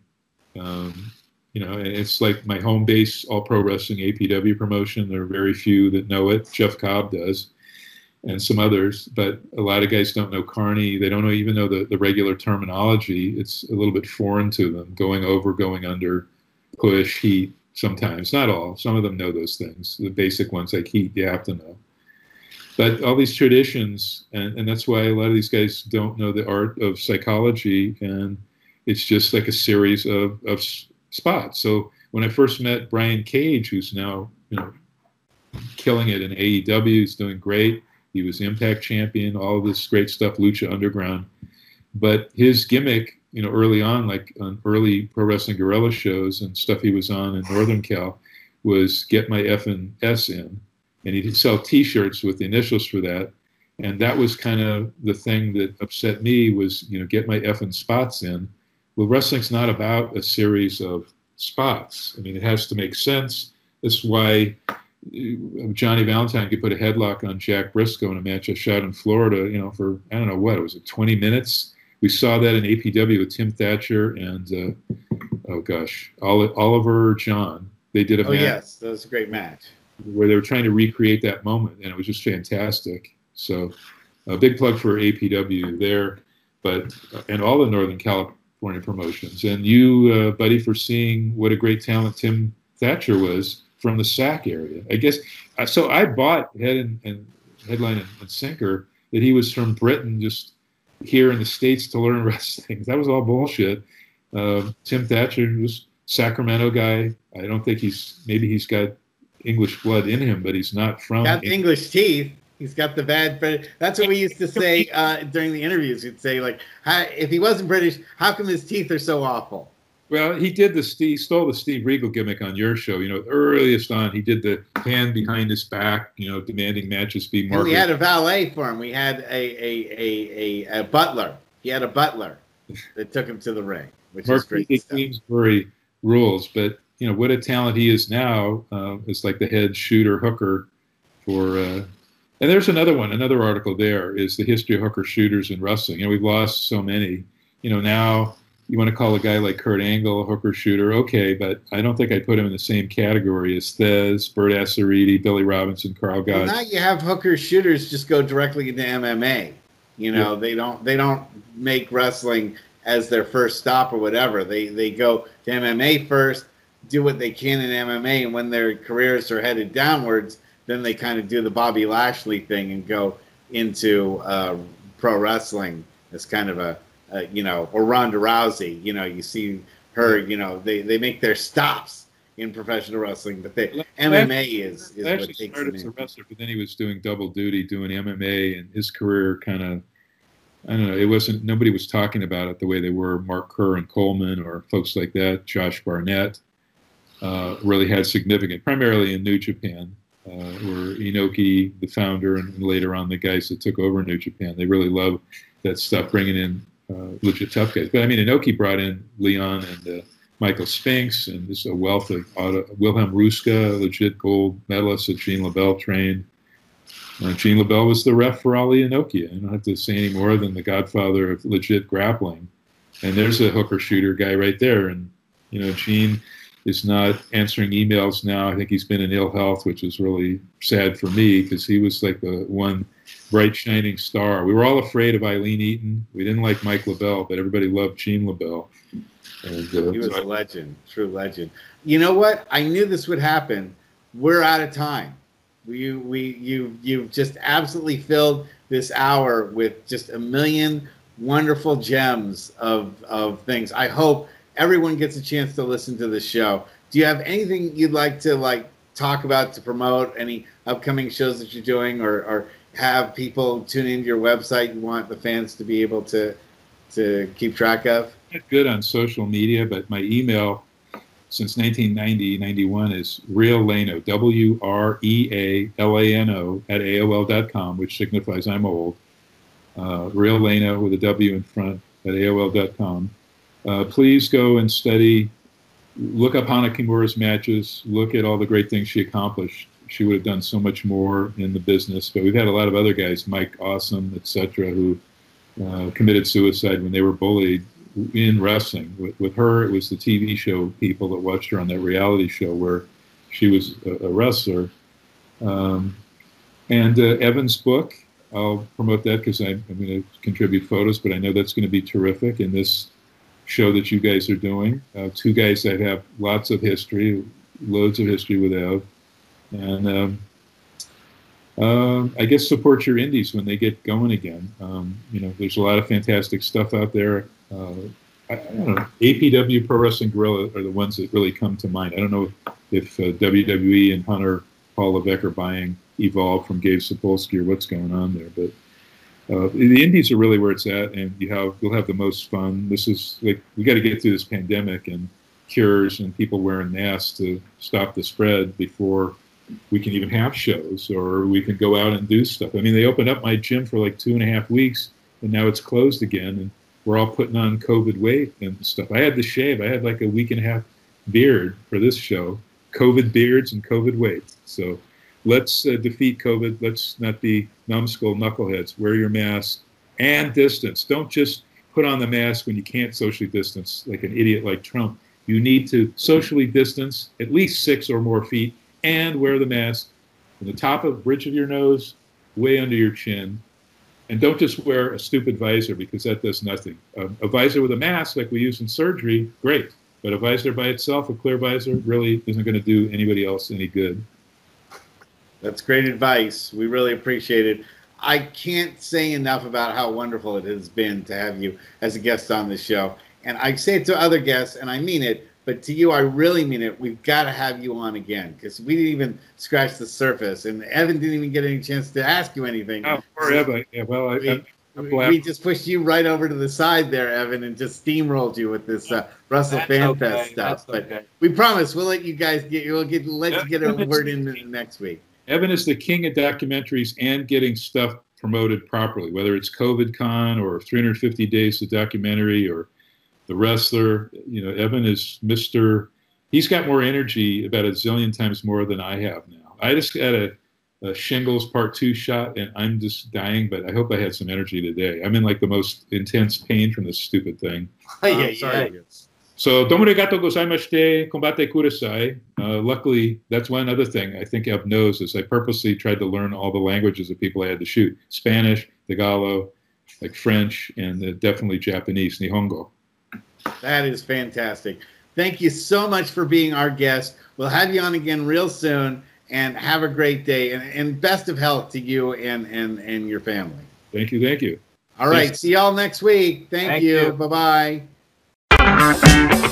Um, you know, it's like my home base, all pro wrestling APW promotion. There are very few that know it. Jeff Cobb does, and some others, but a lot of guys don't know carny. They don't know, even know the, the regular terminology. It's a little bit foreign to them. Going over, going under, push, heat. Sometimes, not all. Some of them know those things. The basic ones like heat, you have to know. But all these traditions, and, and that's why a lot of these guys don't know the art of psychology, and it's just like a series of, of s- spots. So when I first met Brian Cage, who's now you know killing it in AEW, he's doing great. He was Impact champion, all this great stuff, Lucha Underground. But his gimmick, you know, early on, like on early Pro Wrestling Guerrilla shows and stuff he was on in Northern Cal, was get my F and S in, and he'd sell T-shirts with the initials for that. And that was kind of the thing that upset me was, you know, get my F and spots in. Well, wrestling's not about a series of spots. I mean, it has to make sense. That's why uh, Johnny Valentine could put a headlock on Jack Briscoe in a match I shot in Florida, you know, for, I don't know what, it was it 20 minutes? We saw that in APW with Tim Thatcher and, uh, oh gosh, Oliver John. They did a Oh match yes, that was a great match. where they were trying to recreate that moment, and it was just fantastic. So, a big plug for APW there, but and all the Northern California promotions, and you, uh, buddy, for seeing what a great talent Tim Thatcher was from the SAC area. I guess uh, so. I bought head and, and headline and, and sinker that he was from Britain, just here in the states to learn wrestling. That was all bullshit. Uh, Tim Thatcher was Sacramento guy. I don't think he's maybe he's got English blood in him, but he's not from. Got English teeth. He's got the bad. But that's what we used to say uh, during the interviews. We'd say like, if he wasn't British, how come his teeth are so awful? Well, he did the Steve stole the Steve Regal gimmick on your show. You know, earliest on, he did the hand behind his back. You know, demanding matches be And marked. we had a valet for him. We had a a, a, a, a butler. He had a butler that took him to the ring, which is Mark great stuff. Queensberry rules, but you know what a talent he is now. Uh, is like the head shooter hooker for. Uh, and there's another one, another article there is the history of hooker shooters in wrestling. You know, we've lost so many. You know, now you want to call a guy like Kurt Angle a hooker shooter, okay, but I don't think I'd put him in the same category as Thesz, Bert Assirati, Billy Robinson, Carl Well, now you have hooker shooters just go directly into MMA. You know, they don't they don't make wrestling as their first stop or whatever. They they go to MMA first, do what they can in MMA, and when their careers are headed downwards, then they kind of do the Bobby Lashley thing and go into uh, pro wrestling as kind of a, a you know or Ronda Rousey. You know, you see her. You know, they they make their stops in professional wrestling, but they, MMA is is actually what takes started as a wrestler, but then he was doing double duty, doing MMA, and his career kind of, I don't know, it wasn't, nobody was talking about it the way they were Mark Kerr and Coleman or folks like that. Josh Barnett uh, really had significant, primarily in New Japan, uh, where Inoki, the founder, and later on the guys that took over New Japan, they really love that stuff, bringing in uh, legit tough guys. But I mean, Inoki brought in Leon and uh, Michael Spinks, and just a wealth of auto, Wilhelm Ruska, legit gold medalist that Gene LeBell trained. Uh, Gene LeBell was the ref for Ali Inoki. I don't have to say any more than the godfather of legit grappling. And there's a hooker shooter guy right there. And, you know, Gene, is not answering emails now. I think he's been in ill health, which is really sad for me because he was like the one bright shining star. We were all afraid of Eileen Eaton. We didn't like Mike LeBell, but everybody loved Gene LeBell. And, uh, he was so a legend, true legend. You know what? I knew this would happen. We're out of time. We, we, you, you've just absolutely filled this hour with just a million wonderful gems of, of things. I hope everyone gets a chance to listen to the show. Do you have anything you'd like to like talk about to promote any upcoming shows that you're doing or, or have people tune into your website you want the fans to be able to to keep track of? Good on social media, but my email since 1990, 91 is Real Lano, W R E A L A N O, at AOL.com, which signifies I'm old. Uh, Real Lano with a W in front at AOL.com. Uh, please go and study, look up Hana Kimura's matches, look at all the great things she accomplished. She would have done so much more in the business, but we've had a lot of other guys, Mike Awesome, etc., who uh, committed suicide when they were bullied in wrestling. With, with, her, it was the TV show people that watched her on that reality show where she was a, a wrestler. Um, and uh, Evan's book, I'll promote that because I'm, I'm going to contribute photos, but I know that's going to be terrific. And this show that you guys are doing, uh, two guys that have lots of history, loads of history with Ev, and um, uh, I guess support your indies when they get going again. Um, you know, there's a lot of fantastic stuff out there. Uh, I, I, don't know. APW Pro Wrestling Guerrilla are the ones that really come to mind. I don't know if uh, WWE and Hunter Paul Levesque are buying Evolve from Gabe Sapolsky or what's going on there, but. Uh, the indies are really where it's at, and you have you'll have the most fun. This is like we got to get through this pandemic and cures and people wearing masks to stop the spread before we can even have shows or we can go out and do stuff. I mean, they opened up my gym for like two and a half weeks, and now it's closed again, and we're all putting on COVID weight and stuff. I had to shave. I had like a week and a half beard for this show, COVID beards and COVID weight. So let's uh, defeat COVID. Let's not be numbskull knuckleheads. Wear your mask and distance. Don't just put on the mask when you can't socially distance like an idiot like Trump. You need to socially distance at least six or more feet and wear the mask from the top of the bridge of your nose, way under your chin. And don't just wear a stupid visor because that does nothing. a visor with a mask, like we use in surgery, great. But a visor by itself, a clear visor, really isn't going to do anybody else any good. That's great advice. We really appreciate it. I can't say enough about how wonderful it has been to have you as a guest on the show. And I say it to other guests, and I mean it. But to you, I really mean it. We've got to have you on again because we didn't even scratch the surface, and Evan didn't even get any chance to ask you anything. Oh, poor so Evan. Yeah, well, I, we, I, we just pushed you right over to the side there, Evan, and just steamrolled you with this uh, Russell That's FanFest okay. stuff. That's but okay. we promise we'll let you guys get we'll get let you get a word in next week. Evan is the king of documentaries and getting stuff promoted properly, whether it's COVID Con or 350 Days of Documentary or the wrestler. You know, Evan is Mister. He's got more energy, about a zillion times more than I have now. I just had a, a, shingles part two shot, and I'm just dying. But I hope I had some energy today. I'm in like the most intense pain from this stupid thing. Oh, yeah, yeah. So, domo arigato gozaimashite, combate kudasai. Uh, luckily, that's one other thing I think Ev knows is I purposely tried to learn all the languages of people I had to shoot. Spanish, Tagalog, like French, and uh, definitely Japanese, Nihongo. That is fantastic. Thank you so much for being our guest. We'll have you on again real soon and have a great day and, and best of health to you and, and, and your family. Thank you. Thank you. All right. See y'all next week. Thank, thank you. you. Bye bye. Thank you.